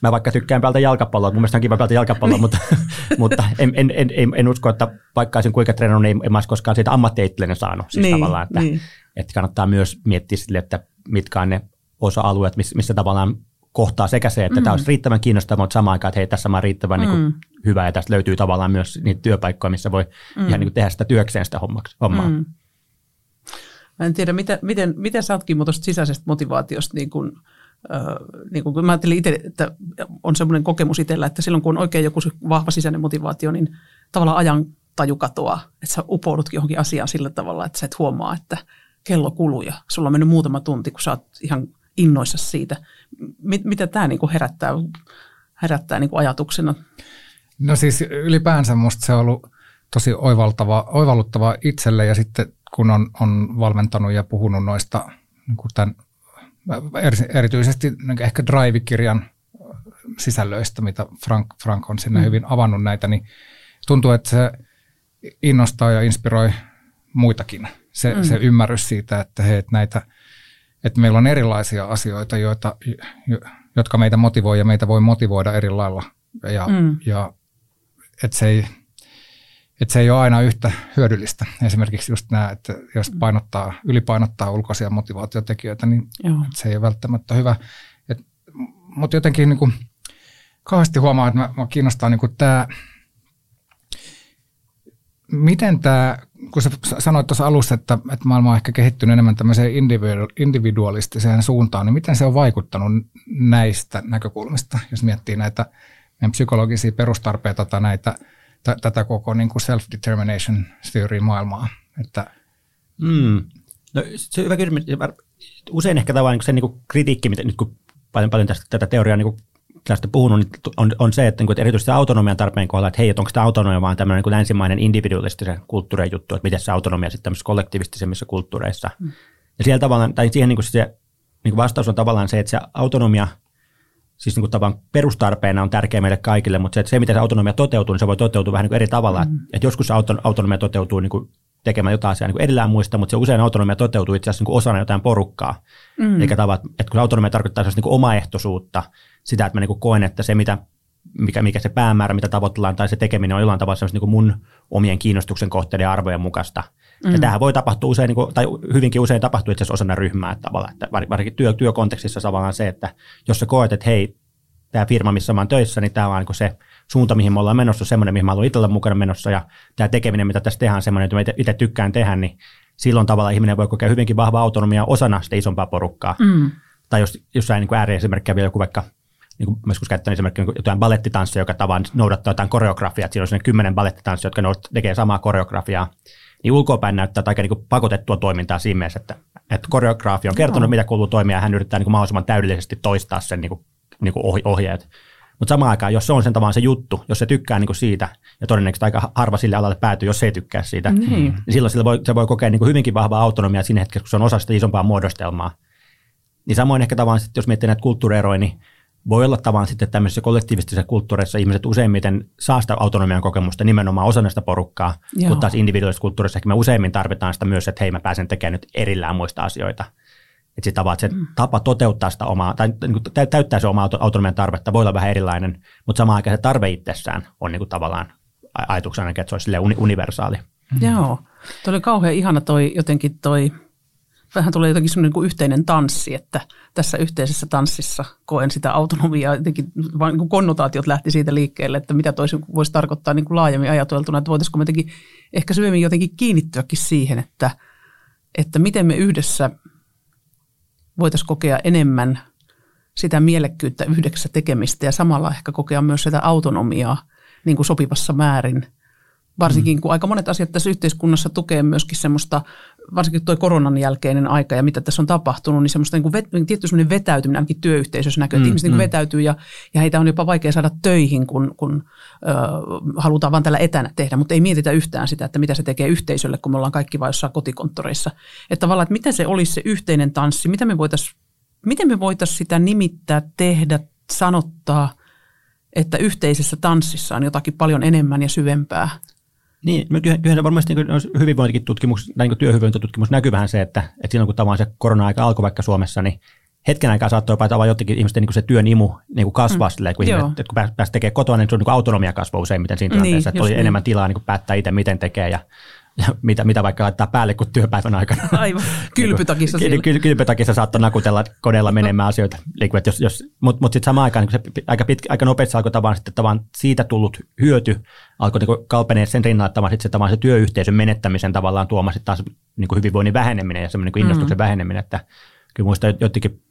mä vaikka tykkään pelata jalkapalloa, mun mielestä on kiva pelata jalkapalloa, niin. mutta, mutta en, en, en, en, en, usko, että vaikka olisin kuinka treenannut, niin en mä koskaan siitä ammattieittelijänä saanut. Siis niin, tavallaan, että, niin. että kannattaa myös miettiä sille, että mitkä on ne osa-alueet, missä, missä tavallaan kohtaa sekä se, että mm. tämä olisi riittävän kiinnostavaa, mutta samaan aikaan, että hei, tässä on riittävän mm. niin kuin, hyvä ja tästä löytyy tavallaan myös niitä työpaikkoja, missä voi mm. ihan niin kuin, tehdä sitä työkseen sitä hommaa. Mm. Mä en tiedä, miten, miten, miten sä ootkin tuosta sisäisestä motivaatiosta, niin kun, äh, niin kun mä ajattelin itse, että on semmoinen kokemus itsellä, että silloin kun on oikein joku vahva sisäinen motivaatio, niin tavallaan ajan taju katoaa, että sä upoudutkin johonkin asiaan sillä tavalla, että sä et huomaa, että kello kuluu ja sulla on mennyt muutama tunti, kun sä oot ihan innoissa siitä. Mit, mitä tämä niin herättää, herättää niin ajatuksena? No siis ylipäänsä musta se on ollut tosi oivaltava, oivalluttava itselle ja sitten kun on, on valmentanut ja puhunut noista niin tämän, erityisesti niin ehkä Drive-kirjan sisällöistä, mitä Frank, Frank on sinne mm. hyvin avannut näitä, niin tuntuu, että se innostaa ja inspiroi muitakin. Se, mm. se ymmärrys siitä, että, he, että, näitä, että meillä on erilaisia asioita, joita, jotka meitä motivoi ja meitä voi motivoida eri lailla. Ja, mm. ja että se ei, että se ei ole aina yhtä hyödyllistä. Esimerkiksi just nämä, että jos painottaa, ylipainottaa ulkoisia motivaatiotekijöitä, niin Joo. se ei ole välttämättä hyvä. Mutta jotenkin niin kuin, kauheasti huomaa, että mä, mä kiinnostaa niin kuin tämä, miten tämä, kun sä sanoit tuossa alussa, että, että maailma on ehkä kehittynyt enemmän tämmöiseen individualistiseen suuntaan, niin miten se on vaikuttanut näistä näkökulmista, jos miettii näitä meidän psykologisia perustarpeita tai näitä – t- tätä koko niin kuin self-determination theory maailmaa. Että, mm. no, se on hyvä kysymys. Usein ehkä tavallaan niin se niin kuin kritiikki, mitä nyt kun paljon, paljon tästä, tätä teoriaa niin tästä puhunut, niin on, on se, että, niin kuin, että erityisesti autonomian tarpeen kohdalla, että hei, että onko tämä autonomia vaan tämmöinen niin länsimainen individualistisen kulttuurin juttu, että miten se autonomia sitten tämmöisissä kollektiivistisemmissa kulttuureissa. Mm. Ja siellä tavallaan, tai siihen niin kuin se niin kuin vastaus on tavallaan se, että se autonomia – siis niin kuin tavan perustarpeena on tärkeä meille kaikille, mutta se, että se, miten se autonomia toteutuu, niin se voi toteutua vähän niin kuin eri tavalla. Mm. Että joskus se autonomia toteutuu niin kuin tekemään jotain asiaa niin edellään muista, mutta se usein autonomia toteutuu itse asiassa niin osana jotain porukkaa. Mm. Eikä tavat, että kun autonomia tarkoittaa niin kuin omaehtoisuutta, sitä, että mä niin koen, että se, mitä, mikä, mikä se päämäärä, mitä tavoitellaan, tai se tekeminen on jollain tavalla niin kuin mun omien kiinnostuksen kohteiden ja arvojen mukaista. Mm. Ja tämähän voi tapahtua usein, niin kuin, tai hyvinkin usein tapahtuu itse asiassa osana ryhmää tavallaan. Että varsinkin työ, työkontekstissa tavallaan se, että jos sä koet, että hei, tämä firma, missä mä oon töissä, niin tämä on niin se suunta, mihin me ollaan menossa, semmoinen, mihin mä haluan itsellä mukana menossa, ja tämä tekeminen, mitä tässä tehdään, semmoinen, että mä itse tykkään tehdä, niin silloin tavallaan ihminen voi kokea hyvinkin vahva autonomia osana sitä isompaa porukkaa. Mm. Tai jos jossain niin ääriesimerkkiä vielä joku vaikka niin kuin joskus käyttänyt esimerkiksi niin jotain balettitanssia, joka tavan noudattaa jotain koreografiaa, että siinä on kymmenen balettitanssia, jotka tekee samaa koreografiaa, niin ulkoapäin näyttää aika niin pakotettua toimintaa siinä mielessä, että, että koreografi on kertonut, no. mitä kuuluu toimia, ja hän yrittää niin kuin mahdollisimman täydellisesti toistaa sen niin kuin, niin kuin ohjeet. Mutta samaan aikaan, jos se on sen tavallaan se juttu, jos se tykkää niin kuin siitä, ja todennäköisesti aika harva sille alalle päätyy, jos se ei tykkää siitä, niin, niin silloin sillä voi, se voi kokea niin kuin hyvinkin vahvaa autonomiaa siinä hetkessä, kun se on osa sitä isompaa muodostelmaa. Niin samoin ehkä tavallaan, jos miettii näitä kulttuurieroja, niin voi olla tavan sitten tämmöisissä kollektiivistisissa kulttuureissa ihmiset useimmiten saa sitä autonomian kokemusta nimenomaan osana sitä porukkaa, Joo. mutta taas individuaalisessa kulttuurissa ehkä me useimmin tarvitaan sitä myös, että hei mä pääsen tekemään nyt erillään muista asioita. Että se, tapa, että se mm. tapa toteuttaa sitä omaa, tai niin täyttää se omaa autonomian tarvetta voi olla vähän erilainen, mutta samaan aikaan se tarve itsessään on niin kuin tavallaan ajatuksena, että se olisi universaali. Mm. Joo, tuo oli kauhean ihana toi jotenkin toi vähän tulee jotenkin semmoinen niin yhteinen tanssi, että tässä yhteisessä tanssissa koen sitä autonomiaa, jotenkin vain niin konnotaatiot lähti siitä liikkeelle, että mitä toisi voisi tarkoittaa niin kuin laajemmin ajateltuna, että voitaisiinko me jotenkin ehkä syvemmin jotenkin kiinnittyäkin siihen, että, että miten me yhdessä voitaisiin kokea enemmän sitä mielekkyyttä yhdessä tekemistä ja samalla ehkä kokea myös sitä autonomiaa niin kuin sopivassa määrin – Varsinkin mm. kun aika monet asiat tässä yhteiskunnassa tukee myöskin semmoista, varsinkin tuo koronan jälkeinen aika ja mitä tässä on tapahtunut, niin semmoista niin kuin vet, tietty semmoinen vetäytyminen ainakin työyhteisössä näkyy, että mm, ihmiset niin mm. vetäytyy ja, ja heitä on jopa vaikea saada töihin, kun, kun ö, halutaan vain tällä etänä tehdä, mutta ei mietitä yhtään sitä, että mitä se tekee yhteisölle, kun me ollaan kaikki vain jossain kotikonttoreissa. Että tavallaan, että mitä se olisi se yhteinen tanssi, mitä me voitaisiin miten me voitaisiin sitä nimittää, tehdä, sanottaa, että yhteisessä tanssissa on jotakin paljon enemmän ja syvempää niin, kyllä varmasti niin hyvinvointitutkimus, tai niin työhyvinvointitutkimus näkyy vähän se, että, että silloin kun tavallaan se korona-aika alkoi vaikka Suomessa, niin hetken aikaa saattoi jopa tavallaan jotenkin ihmisten niin se työn imu niin kuin kasvaa mm. silleen, kun, ihmiset, että kun pääsi tekemään kotona, niin se on niin autonomia kasvoi useimmiten siinä tilanteessa, niin, että oli niin. enemmän tilaa niin kuin päättää itse, miten tekee ja mitä, mitä vaikka laittaa päälle kuin työpäivän aikana. Aivan, kylpytakissa niin, kyl, Kylpytakissa saattoi nakutella koneella menemään asioita. jos, jos, Mutta mut sitten samaan aikaan niin se aika, pitkä, aika nopeasti alkoi tavan, sitten tavan siitä tullut hyöty alkoi niin kalpeneen sen rinnalla, että sitten se, tavan, se työyhteisön menettämisen tavallaan tuoma sitten taas niin hyvinvoinnin väheneminen ja semmoinen niin innostuksen mm-hmm. väheneminen. Että kyllä muista jotenkin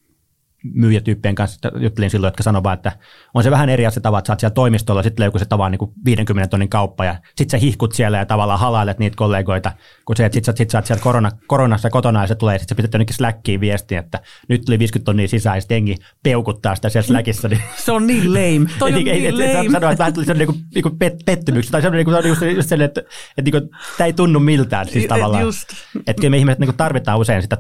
myyjätyyppien kanssa juttelin silloin, jotka sanoivat, että on se vähän eri asia tavaa, että sä oot siellä toimistolla, sitten joku se tavaa niin 50 tonnin kauppa ja sitten sä hihkut siellä ja tavallaan halailet niitä kollegoita, kun se, että sit sä, sit sä oot siellä korona, koronassa kotona ja se tulee sitten sä pität jonnekin Slackiin viestiä, että nyt tuli 50 tonnia sisään ja sitten jengi peukuttaa sitä siellä Slackissa. Niin se on niin lame. Toi on niin, niin lame. Sanoa, että vähän tuli sellainen niin kuin, niin pet, pettymyksi tai sellainen, niin kuin, just, just sellainen, että, että, että tämä ei tunnu miltään siis tavallaan. Just. Että kyllä me ihmiset niin tarvitaan usein sitä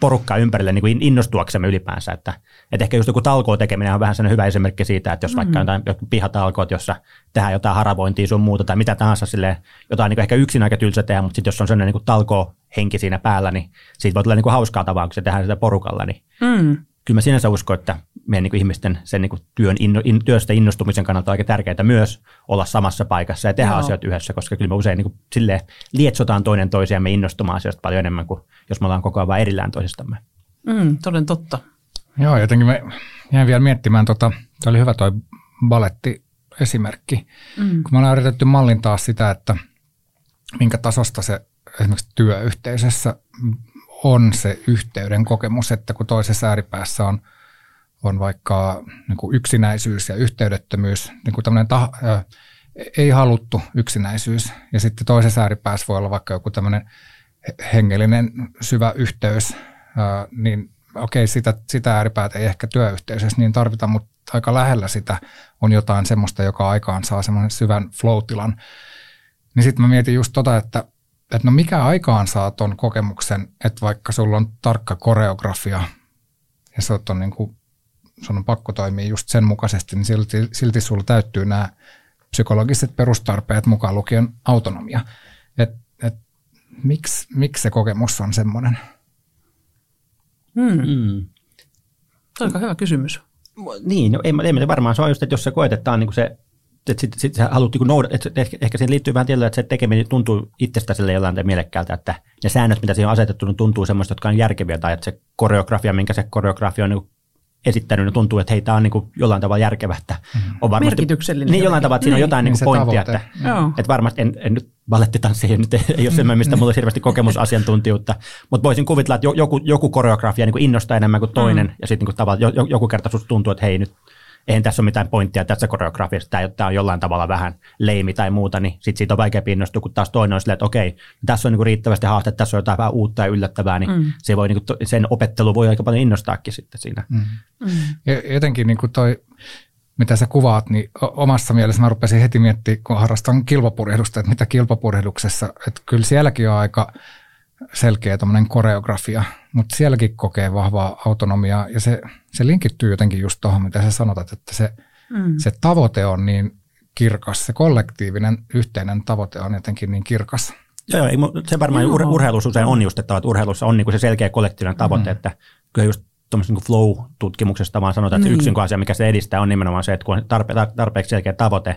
porukkaa ympärille niin kuin innostuaksemme ylipäänsä. Että, että ehkä just joku talkoo tekeminen on vähän sellainen hyvä esimerkki siitä, että jos mm-hmm. vaikka jotain pihatalkoot, jossa tehdään jotain haravointia sun muuta tai mitä tahansa silleen, jotain niin kuin ehkä yksin aika tylsä tehdä, mutta sitten jos on sellainen niin talkoo henki siinä päällä, niin siitä voi tulla niin kuin hauskaa tavalla, kun se tehdään sitä porukalla. Niin mm. Kyllä mä sinänsä uskon, että meidän niin ihmisten sen niin kuin työn inno, in, työstä innostumisen kannalta on aika tärkeää myös olla samassa paikassa ja tehdä Joo. asiat yhdessä, koska kyllä me usein niin kuin, silleen, lietsotaan toinen toisiamme innostumaan asioista paljon enemmän kuin jos me ollaan koko ajan vain erillään toisistamme. Mm, toden totta. Joo, jotenkin me jäin vielä miettimään, tota, se oli hyvä toi baletti esimerkki, mm. kun me ollaan yritetty mallintaa sitä, että minkä tasosta se esimerkiksi työyhteisössä on se yhteyden kokemus, että kun toisessa ääripäässä on, on vaikka niin kuin yksinäisyys ja yhteydettömyys, niin kuin tämmöinen ta, ää, ei haluttu yksinäisyys, ja sitten toisessa ääripäässä voi olla vaikka joku tämmöinen hengellinen syvä yhteys, ää, niin okei, sitä, sitä ääripäätä ei ehkä työyhteisössä niin tarvita, mutta aika lähellä sitä on jotain semmoista, joka aikaan saa semmoisen syvän flow-tilan. Niin sitten mä mietin just tota, että, että no mikä aikaan saa ton kokemuksen, että vaikka sulla on tarkka koreografia ja se on niin kuin, sun on pakko toimia just sen mukaisesti, niin silti, silti sulla täyttyy nämä psykologiset perustarpeet mukaan lukien autonomia. Et, et, miksi, miksi se kokemus on semmoinen? Hmm. Mm. Se on aika hyvä kysymys. Niin, no ei, ei varmaan se on just, että jos sä koet, että on niin se että sitten sit sä haluat niin noudat, että ehkä, ehkä siihen liittyy vähän tietyllä, että se tekeminen tuntuu itsestä sille jollain mielekkäältä, että ne säännöt, mitä siihen on asetettu, niin tuntuu semmoista, jotka on järkeviä, tai että se koreografia, minkä se koreografia on niin esittänyt, niin tuntuu, että hei, tämä on niin kuin jollain tavalla järkevä, että mm-hmm. on varmasti... Merkityksellinen. Niin, jollain tavalla, että siinä on jotain niin, niin pointtia, että, että varmasti en, en nyt valettitanssi, nyt ei, ei ole semmoinen, mistä mulla on hirveästi kokemusasiantuntijuutta, mutta voisin kuvitella, että joku, joku koreografia niin kuin innostaa enemmän kuin toinen, mm. ja sitten niin tavallaan joku kerta tuntuu, että hei, nyt eihän tässä ole mitään pointtia tässä koreografiassa, tämä, tämä on jollain tavalla vähän leimi tai muuta, niin sitten siitä on vaikea innostua, kun taas toinen on silleen, että okei, tässä on niin riittävästi haaste, tässä on jotain vähän uutta ja yllättävää, niin mm. se voi, niin kuin, sen opettelu voi aika paljon innostaakin sitten siinä. Mm. Mm. Ja jotenkin niin kuin toi, mitä sä kuvaat, niin omassa mielessä mä rupesin heti miettimään, kun harrastan kilpapurjehdusta, että mitä kilpapurjehduksessa, että kyllä sielläkin on aika selkeä koreografia, mutta sielläkin kokee vahvaa autonomiaa ja se, se linkittyy jotenkin just tuohon, mitä sä sanotat, että se, mm. se tavoite on niin kirkas, se kollektiivinen yhteinen tavoite on jotenkin niin kirkas. Joo, ei, se varmaan ur, urheilussa usein on just, että urheilussa on niinku se selkeä kollektiivinen tavoite, mm. että kyllä just tuommoisesta niin flow-tutkimuksesta vaan sanotaan, että mm. se yksin asia, mikä se edistää, on nimenomaan se, että kun on tarpe- tarpeeksi selkeä tavoite.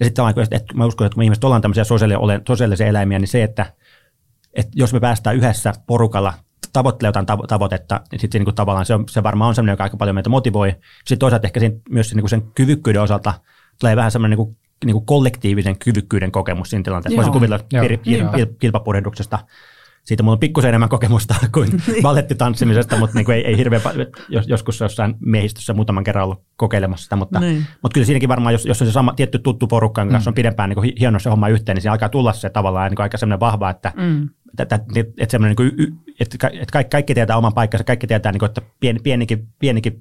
Ja sitten että mä uskon, että kun me ihmiset ollaan tämmöisiä sosiaalisia eläimiä, niin se, että – että jos me päästään yhdessä porukalla tavoittelemaan jotain tavoitetta, niin sitten niin tavallaan se, on, se varmaan on sellainen, joka aika paljon meitä motivoi. Sitten toisaalta ehkä siinä, myös niin kuin sen kyvykkyyden osalta tulee vähän semmoinen niin kuin, niin kuin kollektiivisen kyvykkyyden kokemus siinä tilanteessa. Voisin kuvitella kilpapurehduksesta. Siitä mulla on pikkusen enemmän kokemusta kuin ballettitanssimisesta, mutta niin kuin ei, ei hirveän jos, joskus jossain miehistössä muutaman kerran ollut kokeilemassa sitä, mutta, niin. mutta kyllä siinäkin varmaan, jos, jos on se sama tietty tuttu porukka, jonka kanssa mm. on pidempään niin hieno se homma yhteen, niin siinä alkaa tulla se tavallaan niin kuin aika semmoinen vahva, että mm että, että, semmoinen, niin kuin, että kaikki, kaikki tietää oman paikkansa, kaikki tietää, niin kuin, että pieni, pienikin, pienikin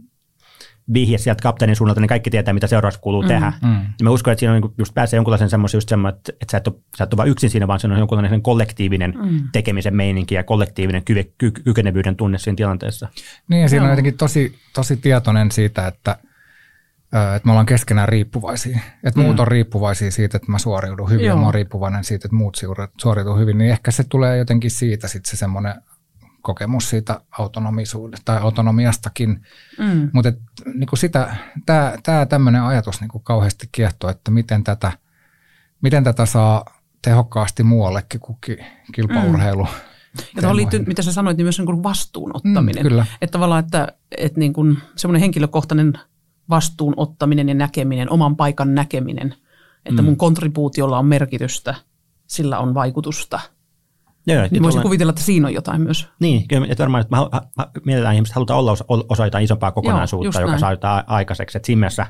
vihje sieltä kapteenin suunnalta, niin kaikki tietää, mitä seuraavaksi kuuluu mm, tehdä. Mm. Ja mä uskon, että siinä on niin just pääsee jonkunlaisen semmoisen just semmoinen, että, että sä, et ole, sä et ole vain yksin siinä, vaan se on jonkunlainen kollektiivinen mm. tekemisen meininki ja kollektiivinen ky, ky, kykenevyyden tunne siinä tilanteessa. Niin ja siinä on jotenkin tosi, tosi tietoinen siitä, että että me ollaan keskenään riippuvaisia. Että mm. muut on riippuvaisia siitä, että mä suoriudun hyvin Joo. ja mä oon riippuvainen siitä, että muut suoriutuu hyvin. Niin ehkä se tulee jotenkin siitä sitten se semmoinen kokemus siitä autonomisuudesta tai autonomiastakin. Mm. Mutta niin sitä, tämä tämmöinen ajatus niin kauheasti kiehtoo, että miten tätä, miten tätä saa tehokkaasti muuallekin kuin kilpaurheilu. Mm. Ja tuohon liittyy, mitä sä sanoit, niin myös niin vastuun ottaminen. Mm, kyllä. Että tavallaan, että, että niin kuin semmoinen henkilökohtainen vastuun ottaminen ja näkeminen, oman paikan näkeminen, että mm. mun kontribuutiolla on merkitystä, sillä on vaikutusta. Joo, niin voisin kuvitella, että siinä on jotain myös. Niin, kyllä, että varmaan, että me mietitään ihmiset, halutaan olla osa, jotain isompaa kokonaisuutta, Joo, joka näin. saa jotain aikaiseksi. Että siinä mielessä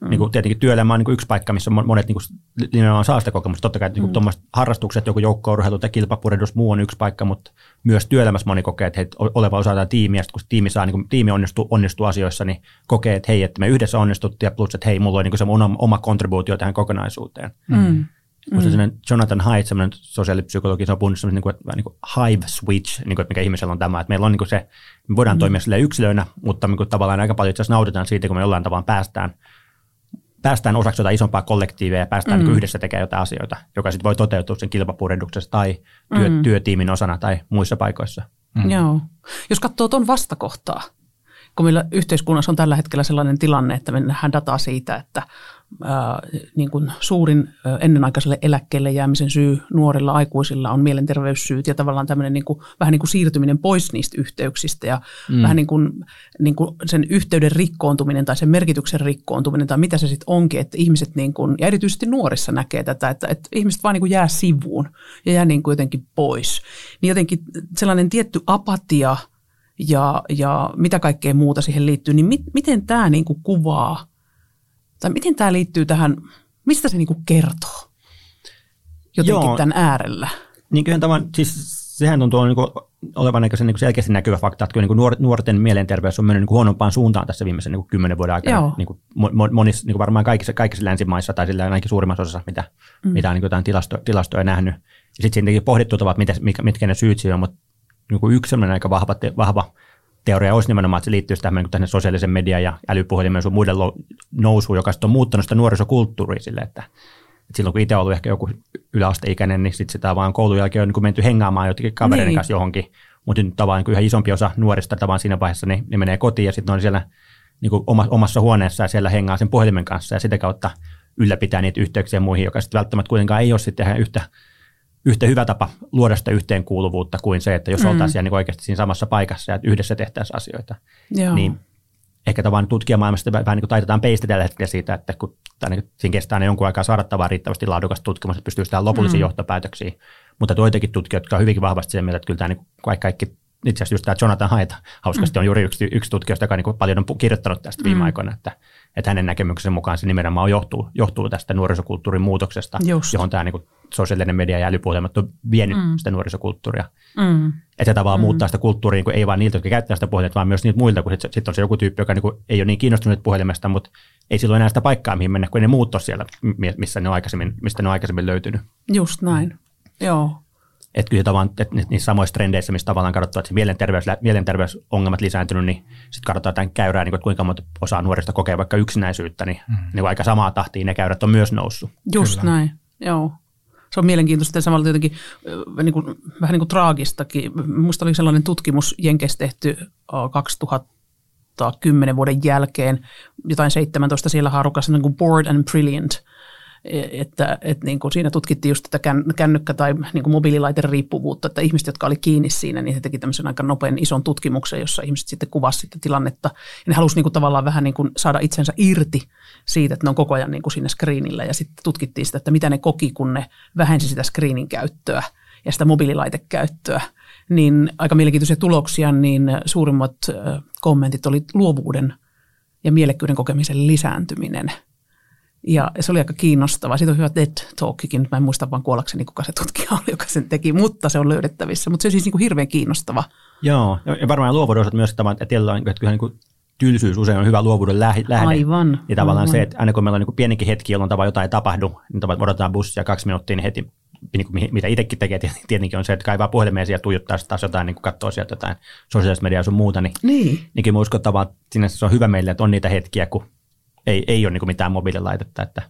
Mm. Niin kuin tietenkin työelämä on niin kuin yksi paikka, missä monet niin kuin, nimenomaan saa sitä kokemusta. Totta kai niin kuin mm. harrastukset, joku joukko-urheilu tai kilpapuredus, muu on yksi paikka, mutta myös työelämässä moni kokee, että hei, oleva osa tätä tiimiä, kun tiimi, saa, niin kuin, tiimi onnistuu, onnistuu asioissa, niin kokee, että hei, että me yhdessä onnistuttiin ja plus, että hei, mulla on niin kuin se oma, oma kontribuutio tähän kokonaisuuteen. Mm. Musta mm. Jonathan Haidt, semmoinen sosiaalipsykologi, se on puhunut semmoinen niin kuin, niin kuin hive switch, niin kuin, mikä ihmisellä on tämä, että meillä on niin kuin se, me voidaan mm. toimia sille yksilöinä, mutta niin kuin, tavallaan aika paljon itse asiassa nautitaan siitä, kun me jollain tavalla päästään päästään osaksi jotain isompaa kollektiivia ja päästään mm. niin yhdessä tekemään jotain asioita, joka sitten voi toteutua sen kilpapurehduksessa tai työ, mm. työtiimin osana tai muissa paikoissa. Mm. Joo. Jos katsoo tuon vastakohtaa, kun meillä yhteiskunnassa on tällä hetkellä sellainen tilanne, että me nähdään dataa siitä, että niin kuin suurin ennenaikaiselle eläkkeelle jäämisen syy nuorilla aikuisilla on mielenterveyssyyt ja tavallaan tämmöinen niin kuin, vähän niin kuin siirtyminen pois niistä yhteyksistä ja mm. vähän niin kuin, niin kuin sen yhteyden rikkoontuminen tai sen merkityksen rikkoontuminen tai mitä se sitten onkin, että ihmiset niin kuin, ja erityisesti nuorissa näkee tätä, että, että ihmiset vaan niin kuin jää sivuun ja jää niin kuin jotenkin pois. Niin jotenkin sellainen tietty apatia ja, ja mitä kaikkea muuta siihen liittyy, niin mit, miten tämä niin kuin kuvaa – tai miten tämä liittyy tähän, mistä se niinku kertoo jotenkin Joo. tämän äärellä? Niin kyllä tavan, siis sehän tuntuu niinku olevan niin niinku selkeästi näkyvä fakta, että kyllä niinku nuorten mielenterveys on mennyt niinku huonompaan suuntaan tässä viimeisen niinku kymmenen vuoden aikana. Niinku monissa, niinku varmaan kaikissa, kaikissa länsimaissa tai sillä ainakin suurimmassa osassa, mitä, mm. mitä on niinku jotain tilasto, tilastoja nähnyt. Ja sitten siinäkin pohdittu tavat, mitkä, mitkä ne syyt siihen on, mutta niinku yksi sellainen aika vahva, vahva teoria olisi nimenomaan, että se liittyy tähän, niin sosiaalisen median ja älypuhelimen ja muiden nousuun, joka on muuttanut sitä nuorisokulttuuria sille, että, että silloin kun itse ollut ehkä joku yläasteikäinen, niin sitten sitä vaan koulun jälkeen on niin menty hengaamaan jotenkin kavereiden niin. kanssa johonkin, mutta nyt tavallaan niin yhä isompi osa nuorista tavallaan siinä vaiheessa, niin ne menee kotiin ja sitten on siellä niin kuin omassa huoneessa ja siellä hengaa sen puhelimen kanssa ja sitä kautta ylläpitää niitä yhteyksiä muihin, joka sitten välttämättä kuitenkaan ei ole sitten yhtä yhtä hyvä tapa luoda sitä yhteenkuuluvuutta kuin se, että jos mm. oltaisiin niin oikeasti siinä samassa paikassa ja yhdessä tehtäisiin asioita. Joo. Niin ehkä tavallaan tutkijamaailmasta vähän niin kuin taitetaan peistä tällä hetkellä siitä, että kun niin siinä kestää ne jonkun aikaa saada tavaa riittävästi laadukasta tutkimusta, että pystyy sitä lopullisiin mm. johtopäätöksiin. Mutta toitakin tutkijoita, jotka on hyvinkin vahvasti sen mieltä, että kyllä tämä niin kaikki, kaikki itse asiassa just tämä Jonathan Haidt hauskasti mm. on juuri yksi, yksi tutkija, joka niin paljon on kirjoittanut tästä viime mm. aikoina, että, että hänen näkemyksensä mukaan se nimenomaan johtuu, johtuu tästä nuorisokulttuurin muutoksesta, Just. johon tämä niin kuin sosiaalinen media ja älypuhelimet on vienyt mm. sitä nuorisokulttuuria. Mm. Että se tavallaan mm. muuttaa sitä kulttuuria niin ei vain niiltä, jotka käyttää sitä puhelinta, vaan myös niiltä muilta, kun sitten sit on se joku tyyppi, joka niin kuin ei ole niin kiinnostunut puhelimesta, mutta ei silloin enää sitä paikkaa, mihin mennä, kun ne muut siellä, missä ne on aikaisemmin, mistä ne on aikaisemmin löytynyt. Just näin, mm. joo. Että kyllä tavallaan, että niissä samoissa trendeissä, missä tavallaan katsotaan, että se mielenterveys, mielenterveysongelmat lisääntynyt, niin sitten katsotaan tämän käyrää, niin kuin, että kuinka monta osaa nuorista kokee vaikka yksinäisyyttä, niin, mm. niin aika samaa tahtiin ne käyrät on myös noussut. Just kyllä. näin, joo se on mielenkiintoista ja samalla tietenkin niin kuin, vähän niin kuin traagistakin. Minusta oli sellainen tutkimus Jenkeissä tehty 2010 vuoden jälkeen, jotain 17 siellä haarukassa, niin kuin Bored and Brilliant – että, että niin kuin siinä tutkittiin just tätä kännykkä- tai niin kuin mobiililaiten riippuvuutta, että ihmiset, jotka oli kiinni siinä, niin he teki tämmöisen aika nopean ison tutkimuksen, jossa ihmiset sitten kuvasivat sitä tilannetta. Ja ne halusivat niin kuin tavallaan vähän niin kuin saada itsensä irti siitä, että ne on koko ajan niin kuin siinä screenillä. Ja sitten tutkittiin sitä, että mitä ne koki, kun ne vähensi sitä screenin käyttöä ja sitä mobiililaitekäyttöä. Niin aika mielenkiintoisia tuloksia, niin suurimmat kommentit oli luovuuden ja mielekkyyden kokemisen lisääntyminen – ja se oli aika kiinnostava. Siitä on hyvä TED-talkikin, mä en muista vaan kuollakseni, kuka se tutkija oli, joka sen teki, mutta se on löydettävissä. Mutta se on siis niin kuin hirveän kiinnostava. Joo, ja varmaan luovuuden osat myös, että tiellä on, että kyllä niin kuin tylsyys usein on hyvä luovuuden lähde. Aivan. Ja tavallaan aivan. se, että aina kun meillä on niin pienikin hetki, jolloin tavallaan jotain ei tapahdu, niin tavallaan odotetaan bussia kaksi minuuttia, niin heti, niin kuin mitä itsekin tekee tietenkin on se, että kaivaa puhelimeen ja tuijottaa taas jotain, niin kuin katsoo sieltä jotain sosiaalista mediaa sun muuta, niin, niin. niin kyllä mä uskon, että sinänsä se on hyvä meille, että on niitä hetkiä, kun ei, ei ole niin kuin mitään mobiililaitetta. Että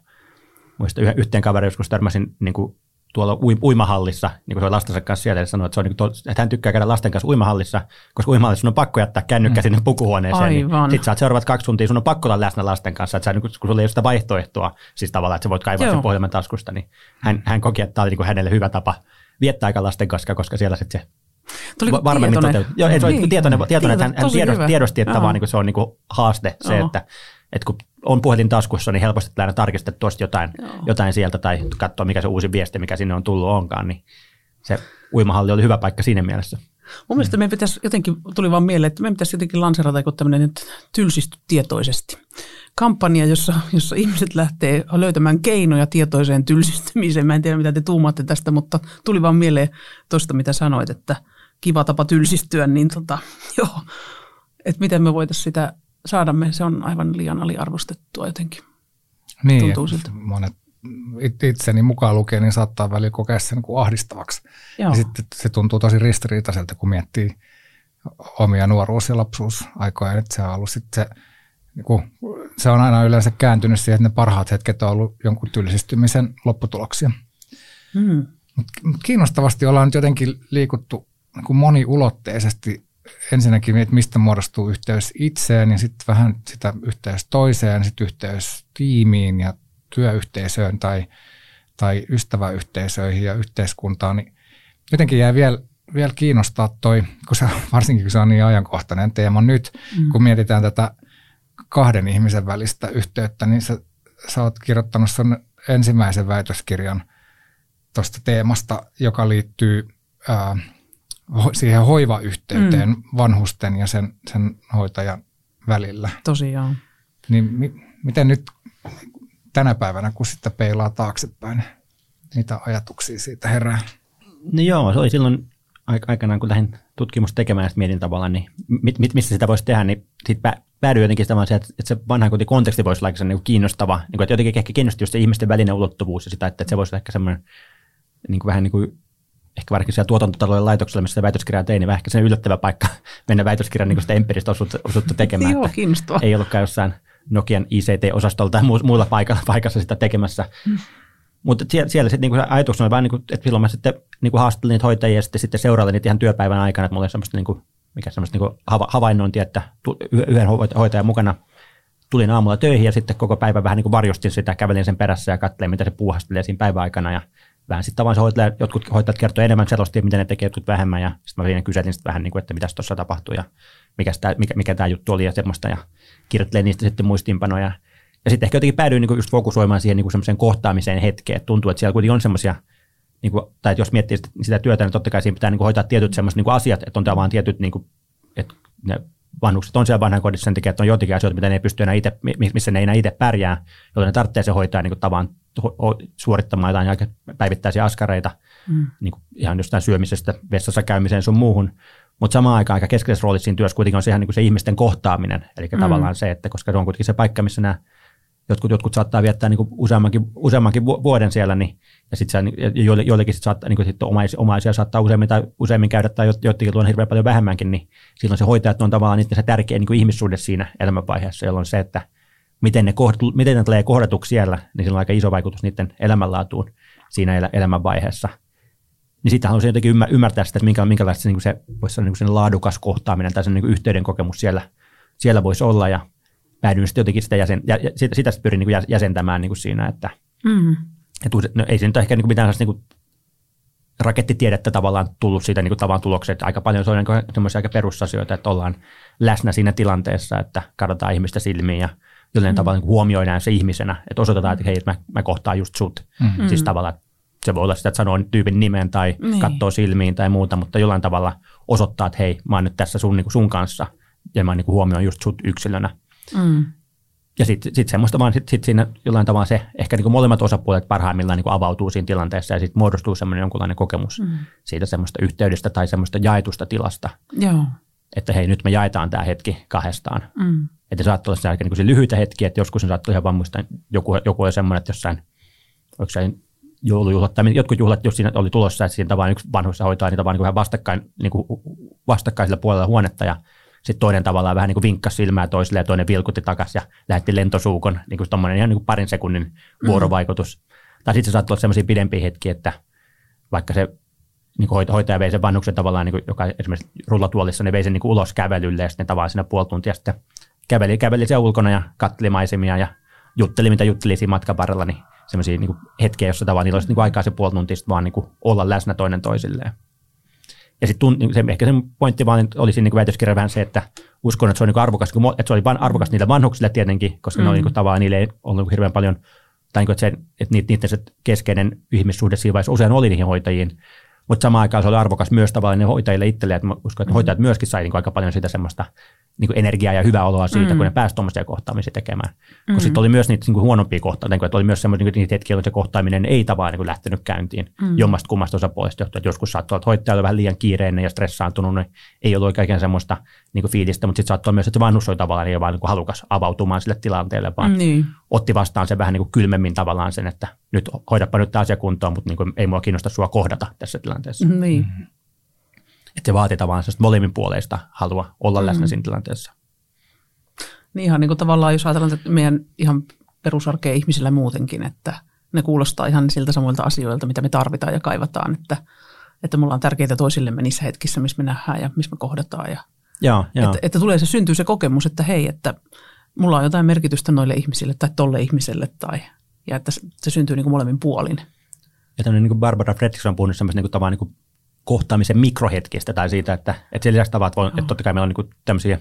muista yhteen kaveri joskus törmäsin niin kuin tuolla uimahallissa, niin kuin se lastensa kanssa siellä, ja sanoi, että, se on niin kuin, että hän tykkää käydä lasten kanssa uimahallissa, koska uimahallissa on pakko jättää kännykkä mm. sinne pukuhuoneeseen. Niin sitten sä oot seuraavat kaksi tuntia, sun on pakko olla läsnä lasten kanssa, että sä, niin kun sulla ei ole sitä vaihtoehtoa, siis tavallaan, että sä voit kaivaa Joo. sen pohjelman taskusta, niin hän, hän koki, että tämä oli niin kuin hänelle hyvä tapa viettää aika lasten kanssa, koska siellä sitten se Tuli varmemmin toteutuu. Joo, se niin. tietoinen, tietoinen, että hän, hän tiedosti, tiedosti, että vaan, niin se on niin kuin haaste se, että, että kun on puhelin taskussa, niin helposti aina tarkistaa tuosta jotain, jotain sieltä tai katsoa, mikä se uusi viesti, mikä sinne on tullut onkaan, niin se uimahalli oli hyvä paikka siinä mielessä. Mun mielestä meidän pitäisi jotenkin, tuli vaan mieleen, että meidän pitäisi jotenkin lanserata joku tämmöinen nyt tylsisty tietoisesti. Kampanja, jossa, jossa ihmiset lähtee löytämään keinoja tietoiseen tylsistymiseen. Mä en tiedä, mitä te tuumaatte tästä, mutta tuli vaan mieleen tuosta, mitä sanoit, että kiva tapa tylsistyä, niin tota, joo, että miten me voitaisiin sitä saada me, se on aivan liian aliarvostettua jotenkin. Niin, Tuntuu siltä. monet itseni mukaan lukee, niin saattaa välillä kokea sen niin kuin ahdistavaksi. Joo. Ja sitten se tuntuu tosi ristiriitaiselta, kun miettii omia nuoruus- ja lapsuusaikoja, että se on ollut sitten se, niin kuin, se on aina yleensä kääntynyt siihen, että ne parhaat hetket on ollut jonkun tylsistymisen lopputuloksia. Hmm. Mut kiinnostavasti ollaan nyt jotenkin liikuttu niin kuin moniulotteisesti ensinnäkin, että mistä muodostuu yhteys itseen ja sitten vähän sitä yhteys toiseen, sitten yhteys tiimiin ja työyhteisöön tai, tai ystäväyhteisöihin ja yhteiskuntaan, niin jotenkin jää vielä, vielä kiinnostaa toi, kun se, varsinkin kun se on niin ajankohtainen teema nyt, mm. kun mietitään tätä kahden ihmisen välistä yhteyttä, niin sä, sä oot kirjoittanut sen ensimmäisen väitöskirjan tuosta teemasta, joka liittyy ää, siihen hoivayhteyteen mm. vanhusten ja sen, sen hoitajan välillä. Tosiaan. Niin mi, miten nyt tänä päivänä, kun sitten peilaa taaksepäin, mitä ajatuksia siitä herää? No joo, se oli silloin aikanaan, kun lähdin tutkimusta tekemään ja mietin tavallaan, niin mit, mit, missä sitä voisi tehdä, niin sitten päädyin jotenkin sitä, että, että se vanha konteksti voisi olla niin kiinnostava, niin kuin, että jotenkin ehkä kiinnosti just se ihmisten välinen ulottuvuus ja sitä, että, että se voisi olla ehkä semmoinen niin kuin vähän niin kuin ehkä varsinkin siellä tuotantotalojen laitoksella, missä väitöskirjaa tein, niin ehkä sen yllättävä paikka mennä väitöskirjan niin sitä empiiristä osuutta, osuutta tekemään. Joo, kiinnostavaa. Ei ollutkaan jossain Nokian ICT-osastolla tai muilla paikalla, paikassa sitä tekemässä. Mm. Mutta siellä, siellä sitten niinku ajatuksena oli vähän, niinku, että silloin mä sitten niinku haastattelin niitä hoitajia ja sitten, sitten seurailin niitä ihan työpäivän aikana, että mulla oli semmoista, niinku, mikä semmoista niinku havainnointia, että yhden hoitajan mukana tulin aamulla töihin ja sitten koko päivän vähän niin varjostin sitä, kävelin sen perässä ja katselin, mitä se puuhastelee siinä päiväaikana ja vähän sitten vaan se hoitaja, jotkut hoitajat kertoi enemmän selosti, miten ne tekee jotkut vähemmän ja sitten mä siinä kyselin sitten vähän, niin kuin, että mitä tuossa tapahtui ja mikä, sitä, mikä, mikä tämä juttu oli ja semmoista ja kirjoittelin niistä sitten muistiinpanoja. Ja sitten ehkä jotenkin päädyin niin just fokusoimaan siihen niin semmoiseen kohtaamiseen hetkeen, että tuntuu, että siellä kuitenkin on semmoisia, niin kuin, tai jos miettii sitä työtä, niin totta kai siinä pitää niin kuin hoitaa tietyt semmoiset niin asiat, että on vaan tietyt, niin kuin, että ne vanhukset on siellä vanhainkodissa sen takia, että on joitakin asioita, mitä ne ei pysty enää itse, missä ne ei enää itse pärjää, jolloin ne tarvitsee se hoitaa niin tavan suorittamaan jotain aika päivittäisiä askareita, mm. niin kuin ihan jostain syömisestä, vessassa käymiseen sun muuhun. Mutta samaan aikaan aika keskeisessä roolissa siinä työssä kuitenkin on se, ihan niin kuin se ihmisten kohtaaminen. Eli mm. tavallaan se, että koska se on kuitenkin se paikka, missä nämä jotkut, jotkut saattaa viettää niin useammankin, useammankin vuoden siellä, niin, ja sitten joille, joillekin sit saattaa, niin kuin sit omais, omaisia saattaa useammin tai useammin käydä, tai joidenkin on hirveän paljon vähemmänkin, niin silloin se hoitajat on tavallaan niiden se tärkeä niin ihmissuhde siinä elämänvaiheessa, jolloin se, että miten ne, kohdat, miten ne tulee kohdatuksi siellä, niin sillä on aika iso vaikutus niiden elämänlaatuun siinä elämänvaiheessa. Niin sitten haluaisin jotenkin ymmärtää sitä, että minkä, minkälaista se, niin se voisi olla niin laadukas kohtaaminen tai sen niin yhteyden kokemus siellä, siellä voisi olla. Ja päädyin sitten jotenkin sitä, jäsen, ja, sitä, sitä sitten pyrin niin jäsentämään niin kuin siinä, että, mm. että no, ei se nyt ehkä niin kuin mitään niin kuin rakettitiedettä tavallaan tullut siitä niin kuin tavan tulokseen, että aika paljon se on niin semmoisia aika perusasioita, että ollaan läsnä siinä tilanteessa, että katsotaan ihmistä silmiin ja jollain mm. tavalla niin huomioidaan se ihmisenä, että osoitetaan, että hei, mä, mä kohtaan just sut. Mm. Siis tavallaan, se voi olla sitä, että sanoo tyypin nimen tai niin. katsoo silmiin tai muuta, mutta jollain tavalla osoittaa, että hei, mä oon nyt tässä sun, niin kuin sun kanssa ja mä niin kuin huomioin just sut yksilönä. Mm. Ja sitten sit semmoista vaan sit, sit siinä jollain tavalla se, ehkä niin kuin molemmat osapuolet parhaimmillaan niin kuin avautuu siinä tilanteessa ja sitten muodostuu semmoinen jonkunlainen kokemus mm. siitä semmoista yhteydestä tai semmoista jaetusta tilasta. Joo. Että hei, nyt me jaetaan tämä hetki kahdestaan. Mm. Että saattaa olla se, niin se lyhyitä hetkiä, että joskus on saattaa ihan vaan muistaa, joku, joku oli semmoinen, että jossain, oliko se joulujuhlat tai jotkut juhlat, jos siinä oli tulossa, että siinä tavallaan yksi vanhussa hoitaa niitä vaan niin vastakkain, niin kuin vastakkaisella puolella huonetta ja sitten toinen tavallaan vähän niin kuin vinkkasi silmää toiselle ja toinen vilkutti takaisin ja lähetti lentosuukon, niin kuin ihan niin kuin parin sekunnin mm. vuorovaikutus. Mm. Tai sitten se saattaa olla sellaisia pidempiä hetkiä, että vaikka se niin kuin hoitaja vei sen vanhuksen tavallaan, niin kuin, joka esimerkiksi rullatuolissa, niin vei sen niin kuin ulos kävelylle ja sitten tavallaan siinä puoli tuntia sitten käveli, käveli siellä ulkona ja katteli maisemia ja jutteli, mitä jutteli siinä matkan varrella, niin semmoisia niin hetkiä, jossa tavallaan niillä olisi niin kuin aikaa se puoli tuntia vaan niin kuin olla läsnä toinen toisilleen. Ja sitten se, ehkä se pointti vaan oli siinä niin väitöskirja vähän se, että uskon, että se on niin arvokas, että se oli vain arvokas niille vanhuksille tietenkin, koska mm. ne oli niin tavallaan, niille ei ollut hirveän paljon, tai niin että, se, että niiden se keskeinen ihmissuhde siinä vaiheessa usein oli niihin hoitajiin, mutta samaan aikaan se oli arvokas myös tavallaan ne hoitajille itselleen, että uskon, että mm. hoitajat myöskin sai niin aika paljon sitä semmoista niin kuin energiaa ja hyvää oloa siitä, mm. kun ne pääsivät tuommoisia kohtaamisia tekemään. Mm. Kun sitten oli myös niitä niin kuin huonompia kohtaamisia, että oli myös semmoisia niin hetkiä, jolloin se kohtaaminen ei tavallaan niin lähtenyt käyntiin mm. jommasta kummasta osapuolesta johtuen. Että joskus saattoi olla, että hoitaja oli vähän liian kiireinen ja stressaantunut, niin ei ollut oikein semmoista niin kuin fiilistä, mutta sitten saattoi myös, että se vanhus oli tavallaan niin vaan niin kuin halukas avautumaan sille tilanteelle, vaan mm. Otti vastaan sen vähän niin kuin kylmemmin tavallaan sen, että nyt hoidapa nyt tämä asia kuntoon, mutta niin kuin ei mua kiinnosta sua kohdata tässä tilanteessa. Mm. Niin. Mm että se vaatii tavallaan molemmin puoleista halua olla läsnä mm. siinä tilanteessa. Niin ihan niin kuin tavallaan, jos ajatellaan että meidän ihan perusarkea ihmisillä muutenkin, että ne kuulostaa ihan siltä samoilta asioilta, mitä me tarvitaan ja kaivataan, että, että mulla on tärkeitä toisillemme niissä hetkissä, missä me nähdään ja missä me kohdataan. Ja, joo, joo. Että, että tulee se, syntyy se kokemus, että hei, että mulla on jotain merkitystä noille ihmisille tai tolle ihmiselle tai, ja että se syntyy niin kuin molemmin puolin. Ja tämmöinen niin kuin Barbara Fredrickson on puhunut semmoista niin kuin, niin kuin kohtaamisen mikrohetkistä tai siitä, että, että sen lisäksi tavat, voi, että totta kai meillä on niin tämmöisiä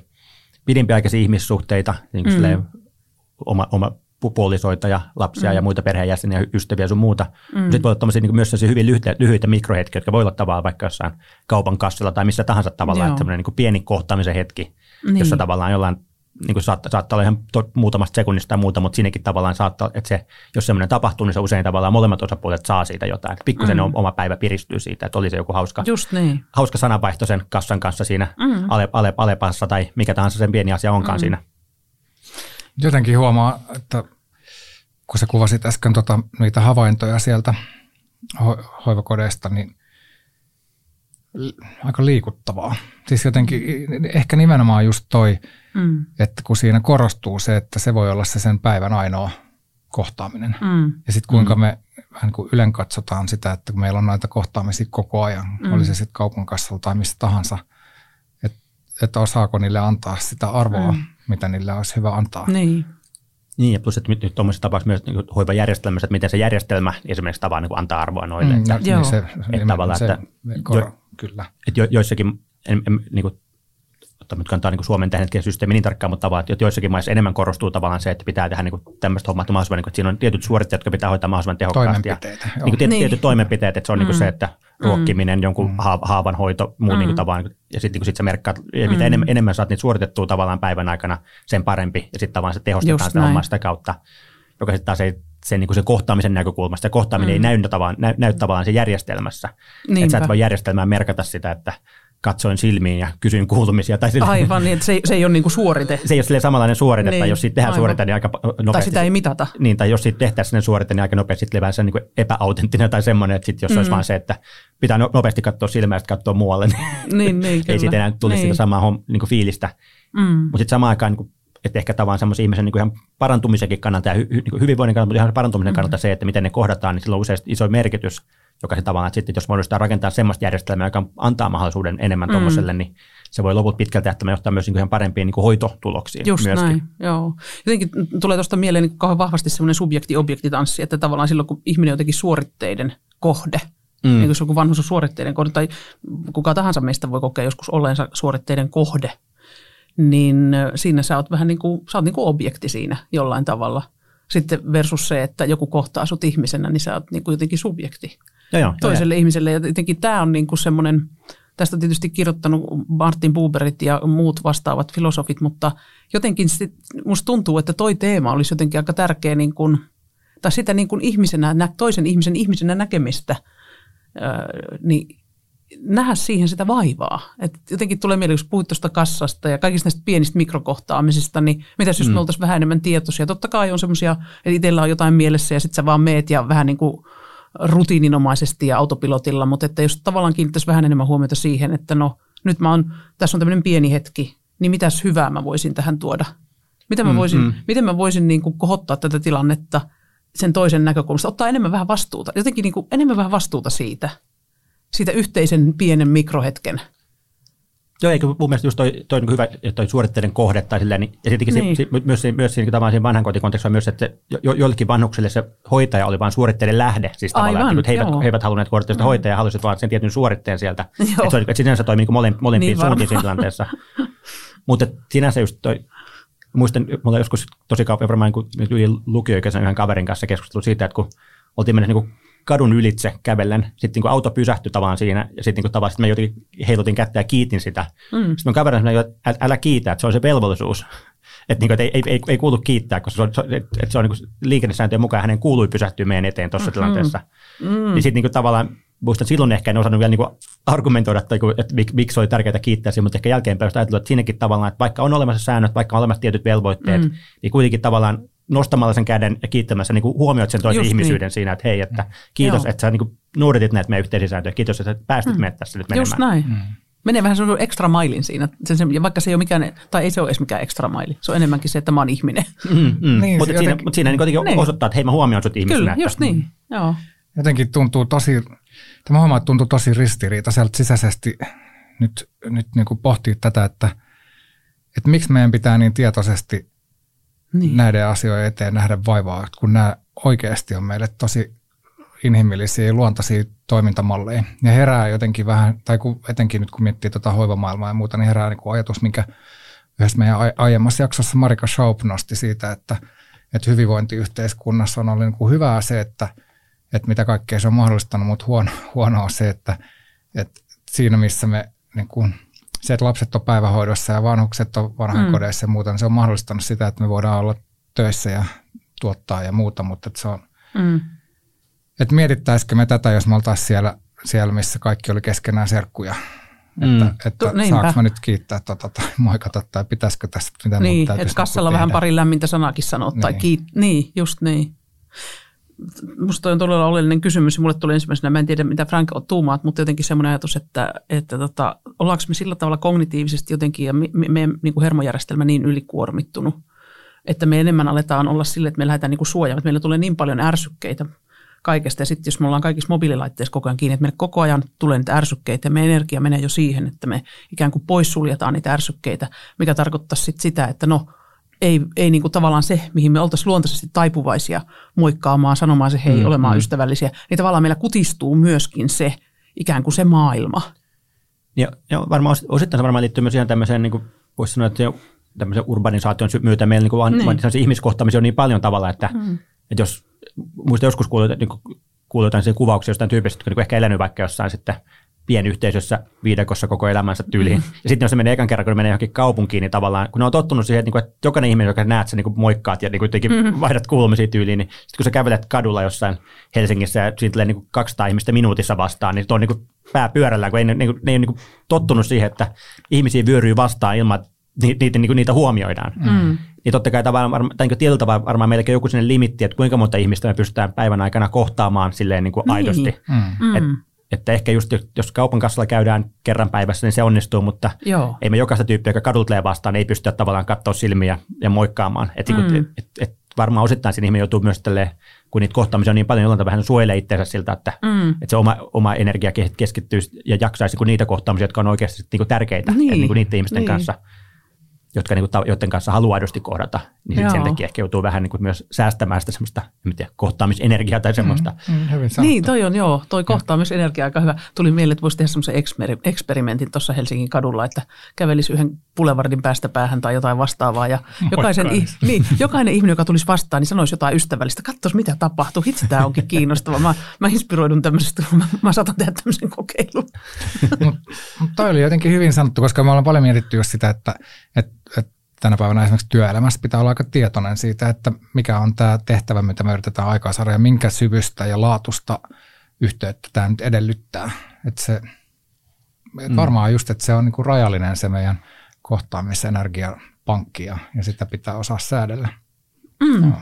pidempiaikaisia ihmissuhteita, niin kuin mm. oma, oma puolisoita ja lapsia mm. ja muita perheenjäseniä, ystäviä ja sun muuta. Mm. Sitten voi olla niin myös hyvin lyhyitä, lyhyitä mikrohetkiä, jotka voi olla tavallaan vaikka jossain kaupan kassilla tai missä tahansa tavalla, että että niin pieni kohtaamisen hetki, niin. jossa tavallaan jollain niin kuin saattaa, saattaa olla ihan to, muutamasta sekunnista tai muuta, mutta siinäkin tavallaan saattaa, että se, jos semmoinen tapahtuu, niin se usein tavallaan molemmat osapuolet saa siitä jotain. Pikkusen mm. oma päivä piristyy siitä, että oli se joku hauska, Just niin. hauska sanavaihto sen kassan kanssa siinä mm. ale, ale, Alepassa tai mikä tahansa sen pieni asia onkaan mm. siinä. Jotenkin huomaa, että kun sä kuvasit äsken tota, niitä havaintoja sieltä ho- hoivakodeista, niin aika liikuttavaa. Siis jotenkin ehkä nimenomaan just toi, mm. että kun siinä korostuu se, että se voi olla se sen päivän ainoa kohtaaminen. Mm. Ja sitten kuinka mm. me vähän kuin ylen katsotaan sitä, että kun meillä on näitä kohtaamisia koko ajan, mm. oli se sitten kaupan kassalla tai missä tahansa, että, että osaako niille antaa sitä arvoa, mm. mitä niille olisi hyvä antaa. Niin. Niin, ja plus, että nyt tuommoisessa tapauksessa myös niin hoivajärjestelmässä, että miten se järjestelmä esimerkiksi tavallaan niin antaa arvoa noille. Mm, että, niin se, että, tavallaan, se, että, Kyllä. Että jo, joissakin, en, en, niin kuin, nyt kantaa niin Suomen tähän systeemi niin tarkkaan, mutta tavallaan, että joissakin maissa enemmän korostuu tavallaan se, että pitää tehdä niin tämmöistä hommaa mahdollisimman, niin kuin, että siinä on tietyt suoritteet, jotka pitää hoitaa mahdollisimman tehokkaasti. Ja, niin kuin tietyt, niin. tietyt toimenpiteet, että se on mm. niin kuin se, että ruokkiminen, mm. jonkun mm. haavan hoito, muu mm. niin kuin tavallaan, ja sitten niin sit sä merkkaat, ja mitä mm. enemmän, enemmän saat niitä suoritettua tavallaan päivän aikana, sen parempi, ja sitten tavallaan se tehostetaan Just sitä hommaa sitä kautta, joka sitten taas ei sen, niin sen kohtaamisen näkökulmasta. Se kohtaaminen mm. ei näy tavallaan, näy, näy tavallaan se järjestelmässä. Että sä et voi järjestelmään merkata sitä, että katsoin silmiin ja kysyin kuulumisia. Tai sille, Aivan, niin, että se, se ei ole niin kuin suorite. Se ei ole samanlainen suorite, niin, tai jos siitä tehdään aivan. suorite, niin aika nopeasti. Tai sitä ei mitata. Niin, tai jos siitä tehtäisiin sen suorite, niin aika nopeasti sitten se niin kuin epäautenttinen tai semmoinen, että sit jos mm. olisi vaan se, että pitää no, nopeasti katsoa silmää ja katsoa muualle, niin, niin, niin ei siitä enää tulisi niin. sitä samaa niin kuin fiilistä. Mm. Mutta sitten samaan aikaan niin että ehkä tavallaan semmoisen ihmisen niin kuin ihan parantumisenkin kannalta ja hy, niin hyvinvoinnin kannalta, mutta ihan parantumisen mm-hmm. kannalta se, että miten ne kohdataan, niin sillä on usein iso merkitys, joka se tavallaan, että sitten jos voidaan rakentaa semmoista järjestelmää, joka antaa mahdollisuuden enemmän mm. tuommoiselle, niin se voi loput pitkältä että johtaa myös niin ihan parempiin niin kuin hoitotuloksiin Just myöskin. näin, joo. Jotenkin tulee tuosta mieleen niin kauhean vahvasti semmoinen subjekti-objektitanssi, että tavallaan silloin, kun ihminen on jotenkin suoritteiden kohde, mm. niin kuin se on vanhus on suoritteiden kohde, tai kuka tahansa meistä voi kokea joskus olleensa suoritteiden kohde, niin siinä sä oot vähän niin kuin, sä oot niin kuin objekti siinä jollain tavalla. Sitten versus se, että joku kohtaa sut ihmisenä, niin sä oot niin kuin jotenkin subjekti ja joo, toiselle jo, ihmiselle. Ja jotenkin tämä on niin kuin semmoinen, tästä on tietysti kirjoittanut Martin Buberit ja muut vastaavat filosofit, mutta jotenkin sit, musta tuntuu, että toi teema olisi jotenkin aika tärkeä, niin kuin, tai sitä niin kuin ihmisenä, toisen ihmisen ihmisenä näkemistä, niin nähdä siihen sitä vaivaa. Et jotenkin tulee mieleen, jos puhuit tuosta kassasta ja kaikista näistä pienistä mikrokohtaamisista, niin mitäs jos mm. me oltaisiin vähän enemmän tietoisia. Totta kai on semmoisia, että itsellä on jotain mielessä ja sitten sä vaan meet ja vähän niin kuin rutiininomaisesti ja autopilotilla, mutta että jos tavallaan kiinnittäisi vähän enemmän huomiota siihen, että no nyt mä oon, tässä on tämmöinen pieni hetki, niin mitäs hyvää mä voisin tähän tuoda? Miten mä voisin, mm-hmm. miten mä voisin niin kuin kohottaa tätä tilannetta sen toisen näkökulmasta, ottaa enemmän vähän vastuuta, jotenkin niin kuin enemmän vähän vastuuta siitä – siitä yhteisen pienen mikrohetken. Joo, eikö mun mielestä just toi, toi niin hyvä, toi suoritteiden kohde tai silleen, niin, ja sittenkin niin. se, myös, myös siinä, tavallaan siinä vanhan kotikontekstissa myös, että jo, joillekin vanhuksille se hoitaja oli vain suoritteiden lähde, siis tavallaan, Aivan, että he, eivät, he eivät halunneet suorittaa sitä mm. hoitajaa, halusivat vain sen tietyn suoritteen sieltä, että, se, että sinänsä toimii niin molempiin, molempiin niin suuntiin siinä tilanteessa. Mutta sinänsä just toi, muistan, mulla joskus tosi kauan, varmaan kun yli lukioikäisen yhden kaverin kanssa keskustelu siitä, että kun oltiin mennä niin kadun ylitse kävellen, sitten niin auto pysähtyi tavallaan siinä, ja sitten niin tavallaan sit me jotenkin heilutin kättä ja kiitin sitä. Mm. Sitten mun kaverin sanoi, että älä kiitä, että se on se velvollisuus. Että, niin kuin, että ei, ei, ei, kuulu kiittää, koska se on, että se on niin liikennesääntöjen mukaan hänen kuului pysähtyä meidän eteen tuossa mm-hmm. tilanteessa. Mm. Niin sitten niin tavallaan muistan, silloin ehkä en osannut vielä niin kuin argumentoida, että, että miksi oli tärkeää kiittää mutta ehkä jälkeenpäin ajatellut, että siinäkin tavallaan, että vaikka on olemassa säännöt, vaikka on olemassa tietyt velvoitteet, mm. niin kuitenkin tavallaan nostamalla sen käden ja kiittämässä niin huomioit sen toisen Just ihmisyyden niin. siinä, että hei, että kiitos, Joo. että sä niin kuin noudatit näitä meidän yhteisiä sääntöjä, kiitos, että päästit mm. meidät tässä nyt menemään. Just näin. Mm. Menee vähän sellainen extra mailin siinä, sen, sen, ja vaikka se ei ole mikään, tai ei se ole edes mikään extra maili, se on enemmänkin se, että mä oon ihminen. Mm, mm. Niin, mutta, siinä, mutta siinä niin niin. osoittaa, että hei mä huomioon sut ihmisenä. Kyllä, just niin. Joo. Jotenkin tuntuu tosi, tämä homma tuntuu tosi ristiriitaiselta sisäisesti nyt, nyt niin kuin pohtii tätä, että, että miksi meidän pitää niin tietoisesti niin. näiden asioiden eteen nähdä vaivaa, kun nämä oikeasti on meille tosi inhimillisiä luontaisia toimintamalleja. Ja herää jotenkin vähän, tai kun, etenkin nyt kun miettii tuota hoivamaailmaa ja muuta, niin herää niin ajatus, minkä yhdessä meidän aiemmassa jaksossa Marika Schaub nosti siitä, että, että hyvinvointiyhteiskunnassa on ollut niin kuin hyvää se, että, että mitä kaikkea se on mahdollistanut, mutta huono, huonoa on se, että, että siinä missä me niin kuin se, että lapset on päivähoidossa ja vanhukset on vanhainkodeissa mm. ja muuta, niin se on mahdollistanut sitä, että me voidaan olla töissä ja tuottaa ja muuta, mutta että se on, mm. että mietittäisikö me tätä, jos me oltaisiin siellä, siellä missä kaikki oli keskenään serkkuja, mm. että, että saanko mä nyt kiittää tota, tai moikata tai pitäisikö tässä, mitä Niin, että kassalla vähän pari lämmintä sanakin sanoa niin. tai kiit, niin, just niin. Musta on todella oleellinen kysymys mulle tuli ensimmäisenä, mä en tiedä mitä Frank on tuumaat, mutta jotenkin semmoinen ajatus, että, että tota, ollaanko me sillä tavalla kognitiivisesti jotenkin ja me, meidän niin kuin hermojärjestelmä niin ylikuormittunut, että me enemmän aletaan olla sille, että me lähdetään niin suojaamaan, että meillä tulee niin paljon ärsykkeitä kaikesta ja sitten jos me ollaan kaikissa mobiililaitteissa koko ajan kiinni, että meille koko ajan tulee niitä ärsykkeitä ja meidän energia menee jo siihen, että me ikään kuin poissuljetaan niitä ärsykkeitä, mikä tarkoittaa sitten sitä, että no ei, ei niin kuin tavallaan se, mihin me oltaisiin luontaisesti taipuvaisia moikkaamaan, sanomaan se hei, mm, olemaan mm. ystävällisiä, niin tavallaan meillä kutistuu myöskin se ikään kuin se maailma. Ja, ja varmaan osittain se varmaan liittyy myös ihan tämmöiseen, niin kuin voisi sanoa, että jo tämmöisen urbanisaation myötä meillä niin kuin niin. ihmiskohtaamisia on niin paljon tavalla, että, mm. että jos muista joskus kuuluu, niin kuuluu jotain kuvauksia jostain tyypistä, jotka niin ehkä elänyt vaikka jossain sitten pienyhteisössä viidakossa koko elämänsä tyyliin. Mm. Ja sitten jos se menee ekan kerran, kun menee johonkin kaupunkiin, niin tavallaan, kun ne on tottunut siihen, että, niin jokainen ihminen, joka näet, sä niin moikkaat ja niin kuin mm. vaihdat kuulumisia tyyliin, niin sitten kun sä kävelet kadulla jossain Helsingissä ja siitä tulee niin 200 ihmistä minuutissa vastaan, niin on niin pää pyörällä, kun ei, niin kuin, ne ei ole niin tottunut siihen, että ihmisiä vyöryy vastaan ilman, että niitä, niitä, niitä huomioidaan. Mm. Niin totta kai tavallaan, tai niin tietyllä tavalla varmaan meilläkin joku sinne limitti, että kuinka monta ihmistä me pystytään päivän aikana kohtaamaan silleen niin kuin niin. aidosti. Mm. Et, että ehkä just jos kaupan kassalla käydään kerran päivässä, niin se onnistuu, mutta Joo. ei me jokaista tyyppiä, joka kadut vastaan, ei pystytä tavallaan katsoa silmiä ja moikkaamaan. Että mm. et, et, et varmaan osittain siinä ihminen joutuu myös tälle, kun niitä kohtaamisia on niin paljon, jollain vähän suojelee itseänsä siltä, että, mm. että se oma, oma energia keskittyy ja jaksaisi niin niitä kohtaamisia, jotka on oikeasti niin tärkeitä niin. niin niiden ihmisten niin. kanssa – jotka, niin kuin, joiden kanssa haluaa aidosti kohdata, niin sit sen takia ehkä joutuu vähän niin kuin myös säästämään sitä semmoista en tiedä, kohtaamisenergiaa tai semmoista. Mm, mm, hyvin niin, toi on joo, toi kohtaamisenergia aika hyvä. Tuli mieleen, että voisi tehdä semmoisen eksperimentin tuossa Helsingin kadulla, että kävelisi yhden pulevardin päästä päähän tai jotain vastaavaa. Ja jokaisen, niin, jokainen ihminen, joka tulisi vastaan, niin sanoisi jotain ystävällistä. Katsoisi, mitä tapahtuu. Hitsi, tämä onkin kiinnostava. Mä, mä inspiroidun tämmöisestä, mä, mä saatan tehdä tämmöisen kokeilun. Mutta mut toi oli jotenkin hyvin sanottu, koska me ollaan paljon mietitty just sitä, että että tänä päivänä esimerkiksi työelämässä pitää olla aika tietoinen siitä, että mikä on tämä tehtävä, mitä me yritetään aikaa saada ja minkä syvystä ja laatusta yhteyttä tämä nyt edellyttää. Että se, mm. varmaan just, että se on niinku rajallinen se meidän kohtaamisenergiapankki ja, ja sitä pitää osaa säädellä. Mm. No.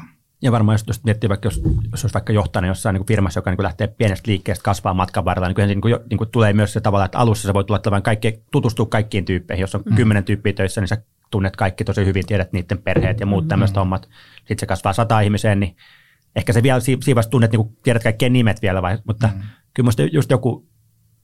Ja varmaan jos, jos miettii vaikka, jos, jos olisi vaikka johtaja jossain niin kuin firmassa, joka niin kuin lähtee pienestä liikkeestä kasvaa matkan varrella, niin kyllä niin kuin, niin kuin tulee myös se tavalla, että alussa sä voit tulla kaikki, tutustua kaikkiin tyyppeihin. Jos on mm. kymmenen tyyppiä töissä, niin sä tunnet kaikki tosi hyvin, tiedät niiden perheet ja muut mm. tämmöiset hommat. Sitten se kasvaa sata ihmiseen, niin ehkä se vielä siinä tunnet, niin kuin, tiedät kaikkien nimet vielä, vai, mutta mm. kyllä musta just joku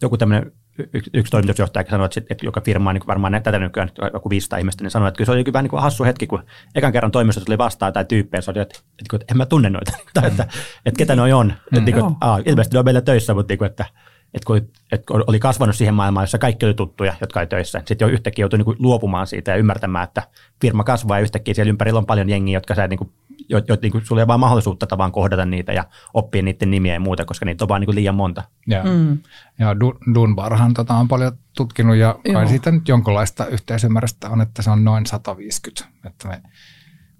joku tämmöinen yksi, yksi toimitusjohtaja sanoi, että, että joka firma on niin varmaan tätä nykyään joku 500 ihmistä, niin sanoi, että kyllä se oli vähän niin kuin hassu hetki, kun ekan kerran toimistossa tuli vastaan tai tyyppejä, se oli, että, että, että en mä tunne noita, tai että, että ketä noi on. Mm. Että, että, että, aa, ilmeisesti ne on meillä töissä, mutta että, että, että, että oli kasvanut siihen maailmaan, jossa kaikki oli tuttuja, jotka oli töissä. Sitten jo yhtäkkiä joutui niin luopumaan siitä ja ymmärtämään, että firma kasvaa ja yhtäkkiä siellä ympärillä on paljon jengiä, jotka sä niin kuin jo, jo, niin kuin, sulla ei ole vaan mahdollisuutta tavallaan kohdata niitä ja oppia niiden nimiä ja muuta, koska niitä on vaan niin kuin liian monta. Ja, mm. ja Dunbarhan tota on paljon tutkinut ja Joo. kai siitä nyt jonkinlaista yhteisymmärrystä on, että se on noin 150, että me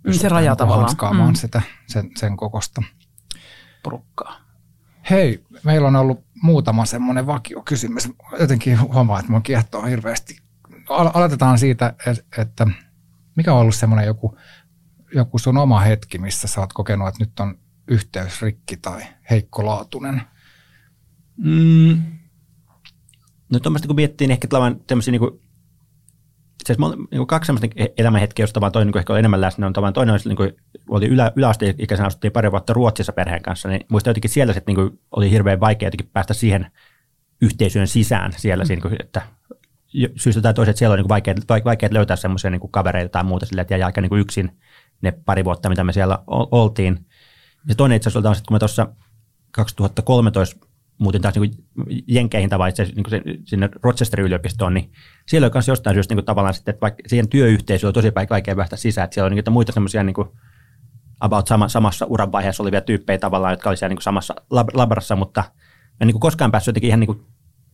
mm, se raja tavallaan. Mm. sitä, sen, sen kokosta. Porukkaa. Hei, meillä on ollut muutama semmoinen vakiokysymys. Jotenkin huomaa, että mun kiehtoo hirveästi. Aloitetaan siitä, että mikä on ollut semmoinen joku joku sun oma hetki, missä sä oot kokenut, että nyt on yhteys rikki tai heikkolaatuinen? Mm. No tuommoista kun miettii, niin ehkä tämmöisiä niin kuin, itse asiassa niin kaksi sellaista elämänhetkeä, josta vaan toinen niin ehkä oli enemmän läsnä, on tavallaan toinen niin kuin, oli ylä, yläasteikäisenä asuttiin pari vuotta Ruotsissa perheen kanssa, niin muista jotenkin siellä sitten niin kuin, oli hirveän vaikea jotenkin päästä siihen yhteisöön sisään siellä, mm. siinä, että syystä tai toiset siellä on niin vaikea, vaikea löytää semmoisia niin kavereita tai muuta sille, että jäi aika niin yksin ne pari vuotta, mitä me siellä oltiin. Ja toinen itse asiassa oli kun me tuossa 2013 muutin taas niin Jenkeihin tavallaan niin sinne Rochesterin yliopistoon, niin siellä oli myös jostain syystä niin kuin tavallaan sitten, että vaikka siihen työyhteisöön oli tosi vaikea päästä sisään, että siellä oli niin muita semmoisia niin about sama, samassa uran vaiheessa olevia tyyppejä tavallaan, jotka oli siellä niin kuin samassa lab, labrassa, mutta en niin kuin koskaan päässyt jotenkin ihan niin kuin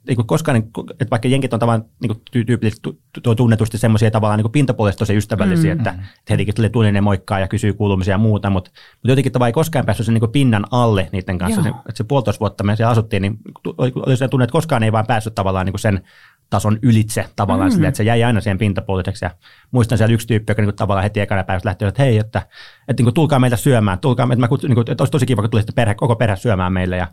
niin kuin koskaan, niin että vaikka jenkit on tavallaan niin tyypillisesti tunnetusti semmoisia tavallaan niin pintapuolisesti tosi ystävällisiä, mm. että, että hetikin tulee tullinen moikkaa ja kysyy kuulumisia ja muuta, mutta, mutta jotenkin tavallaan ei koskaan päässyt sen niin pinnan alle niiden kanssa. Se, että se puolitoista vuotta me siellä asuttiin, niin oli, se tunne, että koskaan ei vaan päässyt tavallaan niin sen tason ylitse tavallaan mm. sille, että se jäi aina siihen pintapuoliseksi. Ja muistan siellä yksi tyyppi, joka niin kuin, tavallaan heti ekana päivästä lähti, että hei, että, että niin kuin, tulkaa meitä syömään, tulkaa, että, mä niin kuin, että olisi tosi kiva, kun tulisitte perhe, koko perhe syömään meille. Ja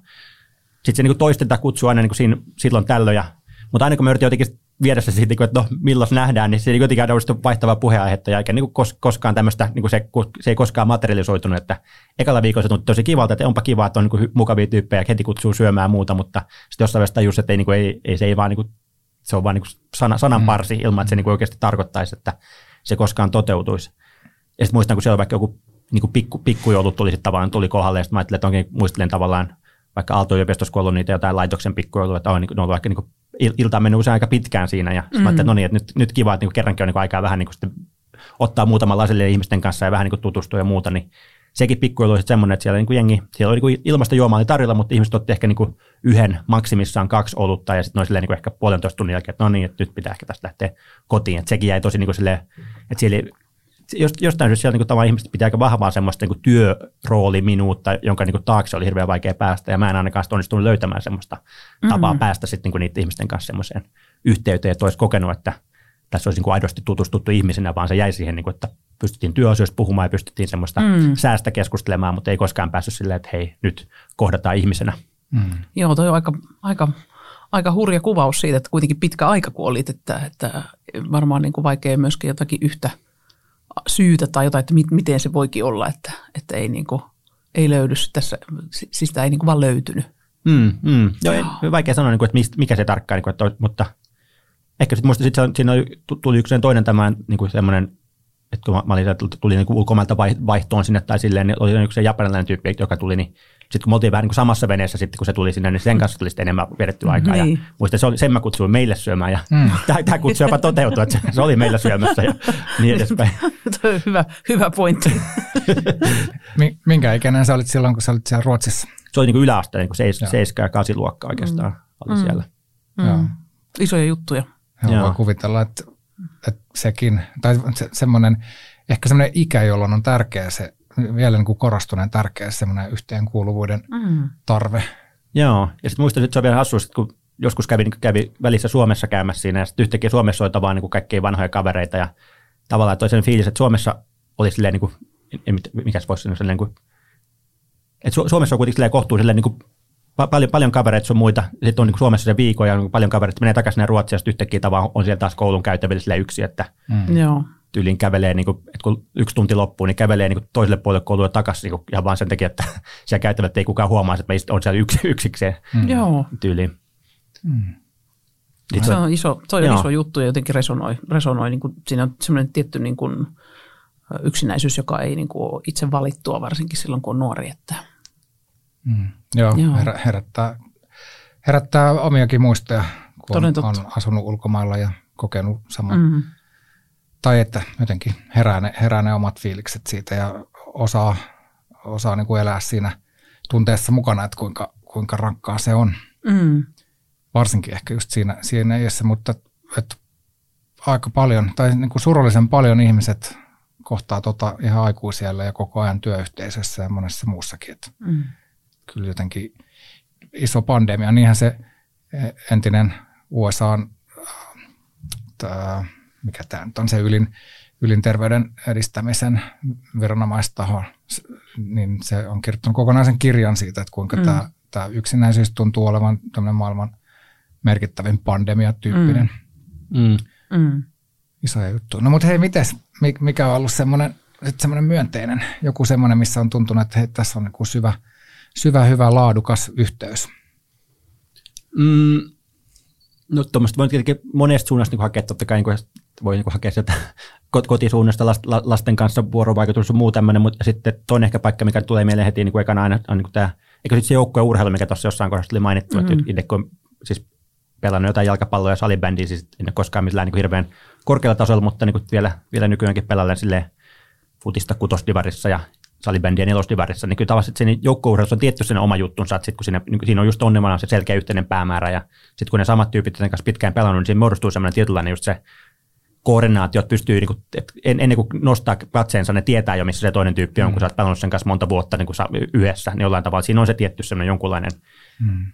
sitten se niin toistetaan kutsua aina niin kuin siinä, silloin tällöin. Ja, mutta aina kun me yritin jotenkin viedä se siitä, että no milloin nähdään, niin se niin jotenkin on vaihtavaa puheenaihetta ja eikä niin kos, koskaan tämmöistä, niin se, se, ei koskaan materialisoitunut, että ekalla viikolla se tuntui tosi kivalta, että onpa kiva, että on niin mukavia tyyppejä, heti kutsuu syömään ja muuta, mutta sitten jossain vaiheessa tajus, että ei, niin kuin, ei, ei, se ei vaan niin kuin, se on vaan niin kuin sana, sananparsi mm. ilman, että se niin kuin oikeasti tarkoittaisi, että se koskaan toteutuisi. Ja sitten muistan, kun siellä oli vaikka joku niin kuin pikku, pikkujoulut tuli sitten tavallaan, tuli kohdalle, ja sitten mä ajattelin, että onkin muistelen tavallaan vaikka Aalto-yliopistossa, kun ollut niitä jotain laitoksen pikkujouluja, että on, niin, ne on vaikka niin kuin, ilta on mennyt usein aika pitkään siinä, ja mm. että no niin, että nyt, nyt kiva, että niin kerrankin on niin aikaa vähän niin kuin ottaa muutaman lasille ihmisten kanssa ja vähän niin kuin tutustua ja muuta, niin sekin pikkujoulu oli semmoinen, että siellä, niin kuin jengi, siellä oli niin ilmasta juomaa oli tarjolla, mutta ihmiset otti ehkä niin kuin yhden, maksimissaan kaksi olutta, ja sitten noin niin kuin ehkä puolentoista tunnin jälkeen, että no niin, että nyt pitää ehkä tästä lähteä kotiin. Että sekin jäi tosi niin kuin silleen, että siellä jostain syystä siellä niin kuin, ihmiset pitää aika vahvaa semmoista niin työrooliminuutta, jonka niin kuin, taakse oli hirveän vaikea päästä, ja mä en ainakaan onnistunut löytämään semmoista mm-hmm. tapaa päästä sitten niin niiden ihmisten kanssa semmoiseen yhteyteen, että olisi kokenut, että tässä olisi niin kuin aidosti tutustuttu ihmisenä, vaan se jäi siihen, niin kuin, että pystyttiin työasioista puhumaan ja pystyttiin semmoista mm. säästä keskustelemaan, mutta ei koskaan päässyt silleen, että hei, nyt kohdataan ihmisenä. Mm. Joo, toi on aika, aika, aika hurja kuvaus siitä, että kuitenkin pitkä aika kuolit, että, että varmaan niin kuin vaikea myöskin jotakin yhtä – syytä tai jotain, että mit, miten se voikin olla, että, että ei, niin kuin, ei löydy tässä, siis sitä ei niin kuin vaan löytynyt. Mm, mm. Joo, ei, vaikea sanoa, niin kuin, että mistä, mikä se tarkkaan, niin kuin, että, mutta ehkä sitten muista sit siinä tuli yksi toinen tämä niin kuin semmoinen, että kun mä olin, tuli niin ulkomailta vaihtoon sinne tai silleen, niin oli yksi japanilainen tyyppi, joka tuli, niin sitten kun me oltiin vähän niin kuin samassa veneessä sitten, kun se tuli sinne, niin sen kanssa tuli sitten enemmän vedettyä aikaa. Niin. Ja muistan, se oli, sen mä kutsuin meille syömään ja mm. tämä kutsu jopa toteutui, että se, se oli meillä syömässä ja niin edespäin. hyvä, hyvä pointti. Minkä ikäinen sä olit silloin, kun sä olit siellä Ruotsissa? Se oli niin kuin yläaste, niin kuin 7 ja 8 luokka oikeastaan mm. oli siellä. Mm. Joo. Isoja juttuja. Joo, Joo. voi kuvitella, että, että sekin, tai se, semmoinen, ehkä semmoinen ikä, jolloin on tärkeä se vielä niin kuin korostuneen tärkeä semmoinen yhteenkuuluvuuden mm. tarve. Joo, ja sitten muistan, että se on vielä hassu, että kun joskus kävi, niin kävi välissä Suomessa käymässä siinä, ja sitten yhtäkkiä Suomessa oli vaan niin kaikkia vanhoja kavereita, ja tavallaan toisen fiilis, että Suomessa oli silleen, niin kuin, mikä se voisi sanoa, silleen, niin kuin, että Suomessa on kuitenkin kohtuu silleen, niin kuin, paljon, paljon kavereita on muita, sitten on niin Suomessa se viikko ja paljon kavereita menee takaisin Ruotsiin, ja sitten yhtäkkiä tavallaan on siellä taas koulun käytävillä yksi, että mm. Joo tyyliin kävelee, niin kuin, että kun yksi tunti loppuu, niin kävelee niin kuin toiselle puolelle koulua takaisin niin ihan vaan sen takia, että siellä käyttävät ei kukaan huomaa, että meistä on siellä yksi, yksikseen mm. tyyliin. Mm. Se on iso, toi on iso juttu ja jotenkin resonoi. resonoi niin kuin, siinä on semmoinen tietty niin kuin, yksinäisyys, joka ei niin kuin, ole itse valittua, varsinkin silloin kun on nuori. Että. Mm. Joo, Joo. herättää, herättää omiakin muistoja, kun on, on asunut ulkomailla ja kokenut saman. Mm-hmm. Tai että jotenkin herää ne, herää ne omat fiilikset siitä ja osaa, osaa niin kuin elää siinä tunteessa mukana, että kuinka, kuinka rankkaa se on. Mm. Varsinkin ehkä just siinä, siinä iässä, mutta että aika paljon, tai niin kuin surullisen paljon ihmiset kohtaa tota ihan aikuisiellä ja koko ajan työyhteisössä ja monessa muussakin. Että mm. Kyllä jotenkin iso pandemia, niinhän se entinen USA, tää, mikä tämä nyt on se ylin, ylin terveyden edistämisen viranomaistaho, niin se on kirjoittanut kokonaisen kirjan siitä, että kuinka mm. tämä, tämä yksinäisyys tuntuu olevan maailman merkittävin pandemia-tyyppinen. Mm. Mm. Isoja juttuja. No mutta hei, mites, mikä on ollut semmoinen, semmoinen myönteinen, joku semmoinen, missä on tuntunut, että hei, tässä on niin syvä, syvä, hyvä, laadukas yhteys? Mm, no tuommoista voi tietenkin monesta suunnasta niin hakea, totta kai niin voi niin hakea sieltä kotisuunnasta lasten kanssa vuorovaikutus ja muu tämmöinen, mutta sitten toinen ehkä paikka, mikä tulee mieleen heti niin kuin ekana aina, on niin kuin tämä, eikö sitten se joukko urheilu, mikä tuossa jossain kohdassa oli mainittu, mm-hmm. että itse kun siis pelannut jotain jalkapalloa ja salibändiä, siis en ole koskaan millään niin kuin hirveän korkealla tasolla, mutta niin kuin vielä, vielä nykyäänkin pelailen silleen futista kutosdivarissa ja salibändiä nelosdivarissa, niin kyllä tavallaan siinä joukkueurheilussa on tietty sen oma juttunsa, että sit kun siinä, niin siinä on just onnelmana se selkeä yhteinen päämäärä ja sitten kun ne samat tyypit sen kanssa pitkään pelannut, niin siinä muodostuu semmoinen tietynlainen just se koordinaatio, että pystyy, niin kuin, että ennen kuin nostaa katseensa, ne tietää jo, missä se toinen tyyppi on, mm. kun sä oot pelannut sen kanssa monta vuotta niin kuin yhdessä, niin jollain tavalla siinä on se tietty semmoinen jonkunlainen mm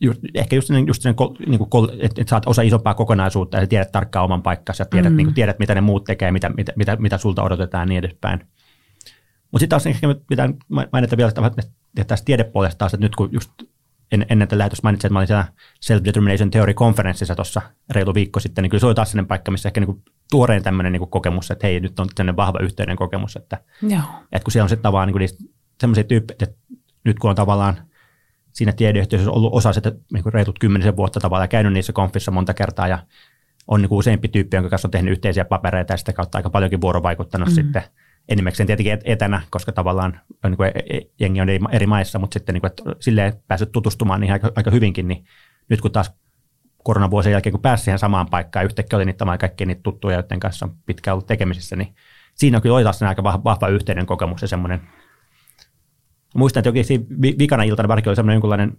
just, ehkä just, just sen, niin kuin, että, että saat osa isompaa kokonaisuutta ja tiedät tarkkaan oman paikkansa ja tiedät, mm. niin kuin, tiedät mitä ne muut tekee, mitä, mitä, mitä, mitä sulta odotetaan ja niin edespäin. Mutta sitten taas ehkä pitää mainita vielä että tästä tiedepuolesta taas, että nyt kun just en, ennen tätä lähetystä mainitsin, että mä olin siellä Self-Determination Theory-konferenssissa tuossa reilu viikko sitten, niin kyllä se oli taas sellainen paikka, missä ehkä niin kuin tuorein tämmöinen niin kokemus, että hei, nyt on sellainen vahva yhteinen kokemus, että, Joo. että kun siellä on sitten tavallaan niin sellaisia tyyppejä, että nyt kun on tavallaan siinä tiedeyhteisössä ollut osa sitä niin kuin reitut kymmenisen vuotta tavallaan käynyt niissä konfissa monta kertaa ja on niin kuin useampi tyyppi, jonka kanssa on tehnyt yhteisiä papereita ja sitä kautta aika paljonkin vuorovaikuttanut mm. sitten enimmäkseen tietenkin etänä, koska tavallaan niin kuin e, e, jengi on eri maissa, mutta sitten niin kuin, että silleen päässyt tutustumaan niihin aika, aika hyvinkin, niin nyt kun taas koronavuosien jälkeen, kun pääsi siihen samaan paikkaan, yhtäkkiä oli niitä kaikkia niitä tuttuja, joiden kanssa on pitkään ollut tekemisissä, niin siinä on kyllä taas aika vahva, yhteinen kokemus ja semmoinen Muistan, että jokin vikana iltana varsinkin oli semmoinen jonkunlainen,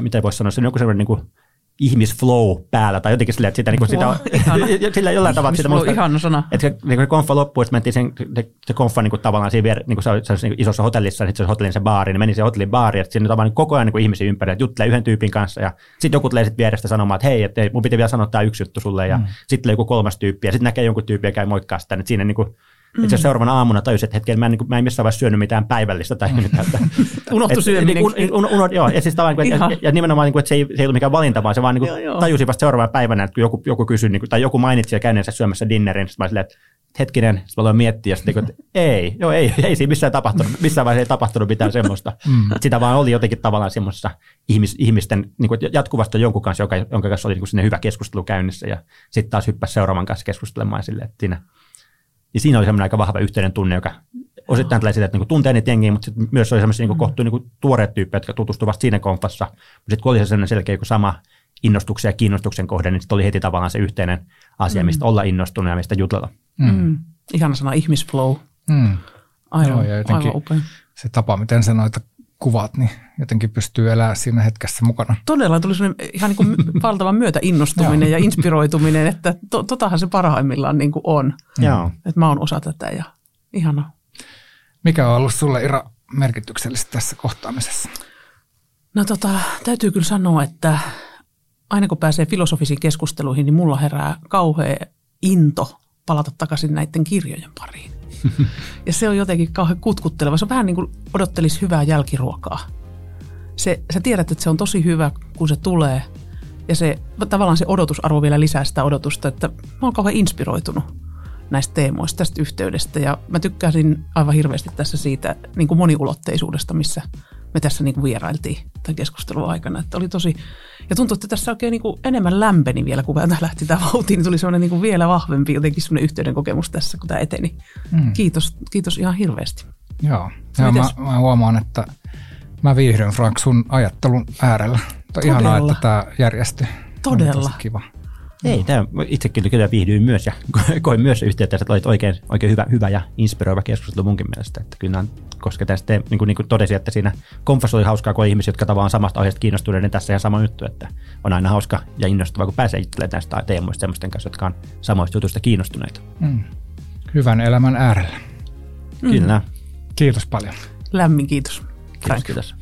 mitä voisi sanoa, se on joku semmoinen niin kuin, ihmisflow päällä tai jotenkin silleen, että sitä, niin sitä, wow, sillä jollain tavalla sitä muista, ihana sana. Että se, niin se konfa loppui, että mentiin sen, se, se konfa niin kuin, tavallaan siinä vier, niin kuin se, se, niin isossa hotellissa, sitten se hotellin se baari, niin meni se hotellin baari, ja siinä tavallaan niin koko ajan niin kuin ihmisiä ympäri, että juttelee yhden tyypin kanssa, ja sitten joku tulee sitten vierestä sanomaan, että hei, että mun piti vielä sanoa tämä yksi juttu sulle, ja mm. sitten tulee joku kolmas tyyppi, ja sitten näkee jonkun tyypin ja käy moikkaa sitä, että siinä niin kuin, Mm. Itse seuraavana aamuna tajusin, että hetken, mä en, niin kuin, mä en missään vaiheessa syönyt mitään päivällistä tai mm. mitään. Unohtu syöminen. Un, un, un, joo, ja, siis tavallaan, ja, ja nimenomaan, niin kuin, että se ei, se ei ollut mikään valinta, vaan se vaan niin kuin, joo, tajusin vasta seuraavana päivänä, että kun joku, joku kysyi, niin kuin, tai joku mainitsi ja käyneensä syömässä dinnerin, sitten mä silleen, että hetkinen, sitten mä aloin miettiä, sitten, että ei, joo, ei, ei siinä missään tapahtunut, missään vaiheessa ei tapahtunut mitään semmoista. Mm. Sitä vaan oli jotenkin tavallaan semmoisessa ihmis, ihmisten, niin kuin jatkuvasti jonkun kanssa, joka, jonka kanssa oli niin kuin sinne hyvä keskustelu käynnissä, ja sitten taas hyppäsi seuraavan kanssa keskustelemaan silleen, että siinä ja siinä oli semmoinen aika vahva yhteinen tunne, joka osittain tulee siitä, että niinku tuntee niitä jengiä, mutta sitten myös oli semmoisia niinku mm. kohtuu niinku tuoreet tyyppejä, jotka tutustuivat siinä konfassa. Mutta sitten kun oli sellainen selkeä joku sama innostuksen ja kiinnostuksen kohde, niin sitten oli heti tavallaan se yhteinen asia, mm. mistä olla innostunut ja mistä jutella. Mm. Mm. Ihana sana ihmisflow. Mm. Aivan, Joo, aivan upea. Se tapa, miten sä noita kuvat, niin jotenkin pystyy elämään siinä hetkessä mukana. Todella tuli ihan niin kuin valtavan myötä innostuminen ja inspiroituminen, että to, totahan se parhaimmillaan niin kuin on. Joo. Että mä oon osa tätä ja ihana. Mikä on ollut sulle Ira merkityksellistä tässä kohtaamisessa? No tota, täytyy kyllä sanoa, että aina kun pääsee filosofisiin keskusteluihin, niin mulla herää kauhea into palata takaisin näiden kirjojen pariin. Ja se on jotenkin kauhean kutkutteleva. Se on vähän niin kuin odottelisi hyvää jälkiruokaa. Se, sä tiedät, että se on tosi hyvä, kun se tulee. Ja se, tavallaan se odotusarvo vielä lisää sitä odotusta, että mä oon kauhean inspiroitunut näistä teemoista, tästä yhteydestä. Ja mä tykkäsin aivan hirveästi tässä siitä niin kuin moniulotteisuudesta, missä me tässä niin kuin vierailtiin tämän keskustelun aikana. Että oli tosi, ja tuntui, että tässä oikein niin kuin enemmän lämpeni vielä, kun tämä lähti tämä vauhtiin, niin tuli sellainen niin kuin vielä vahvempi jotenkin sellainen yhteyden kokemus tässä, kun tämä eteni. Mm. Kiitos, kiitos ihan hirveästi. Joo, ja mä, mä, huomaan, että mä viihdyn Frank sun ajattelun äärellä. Todella. Ihanaa, että tämä järjestyi. Todella. Kiva. Ei, tämä, itsekin kyllä viihdyin myös ja koin myös yhteyttä, että olit oikein, oikein hyvä, hyvä ja inspiroiva keskustelu munkin mielestä. Että kyllä koska tästä, niin kuin, niin kuin todesin, että siinä konfassa oli hauskaa, kun ihmisiä, jotka tavallaan samasta aiheesta kiinnostuneiden tässä ja sama juttu, että on aina hauska ja innostavaa, kun pääsee itselleen tästä teemoista semmoisten kanssa, jotka on samoista jutuista kiinnostuneita. Mm. Hyvän elämän äärellä. Kyllä. Kiitos paljon. Lämmin kiitos. Kiitos, kiitos.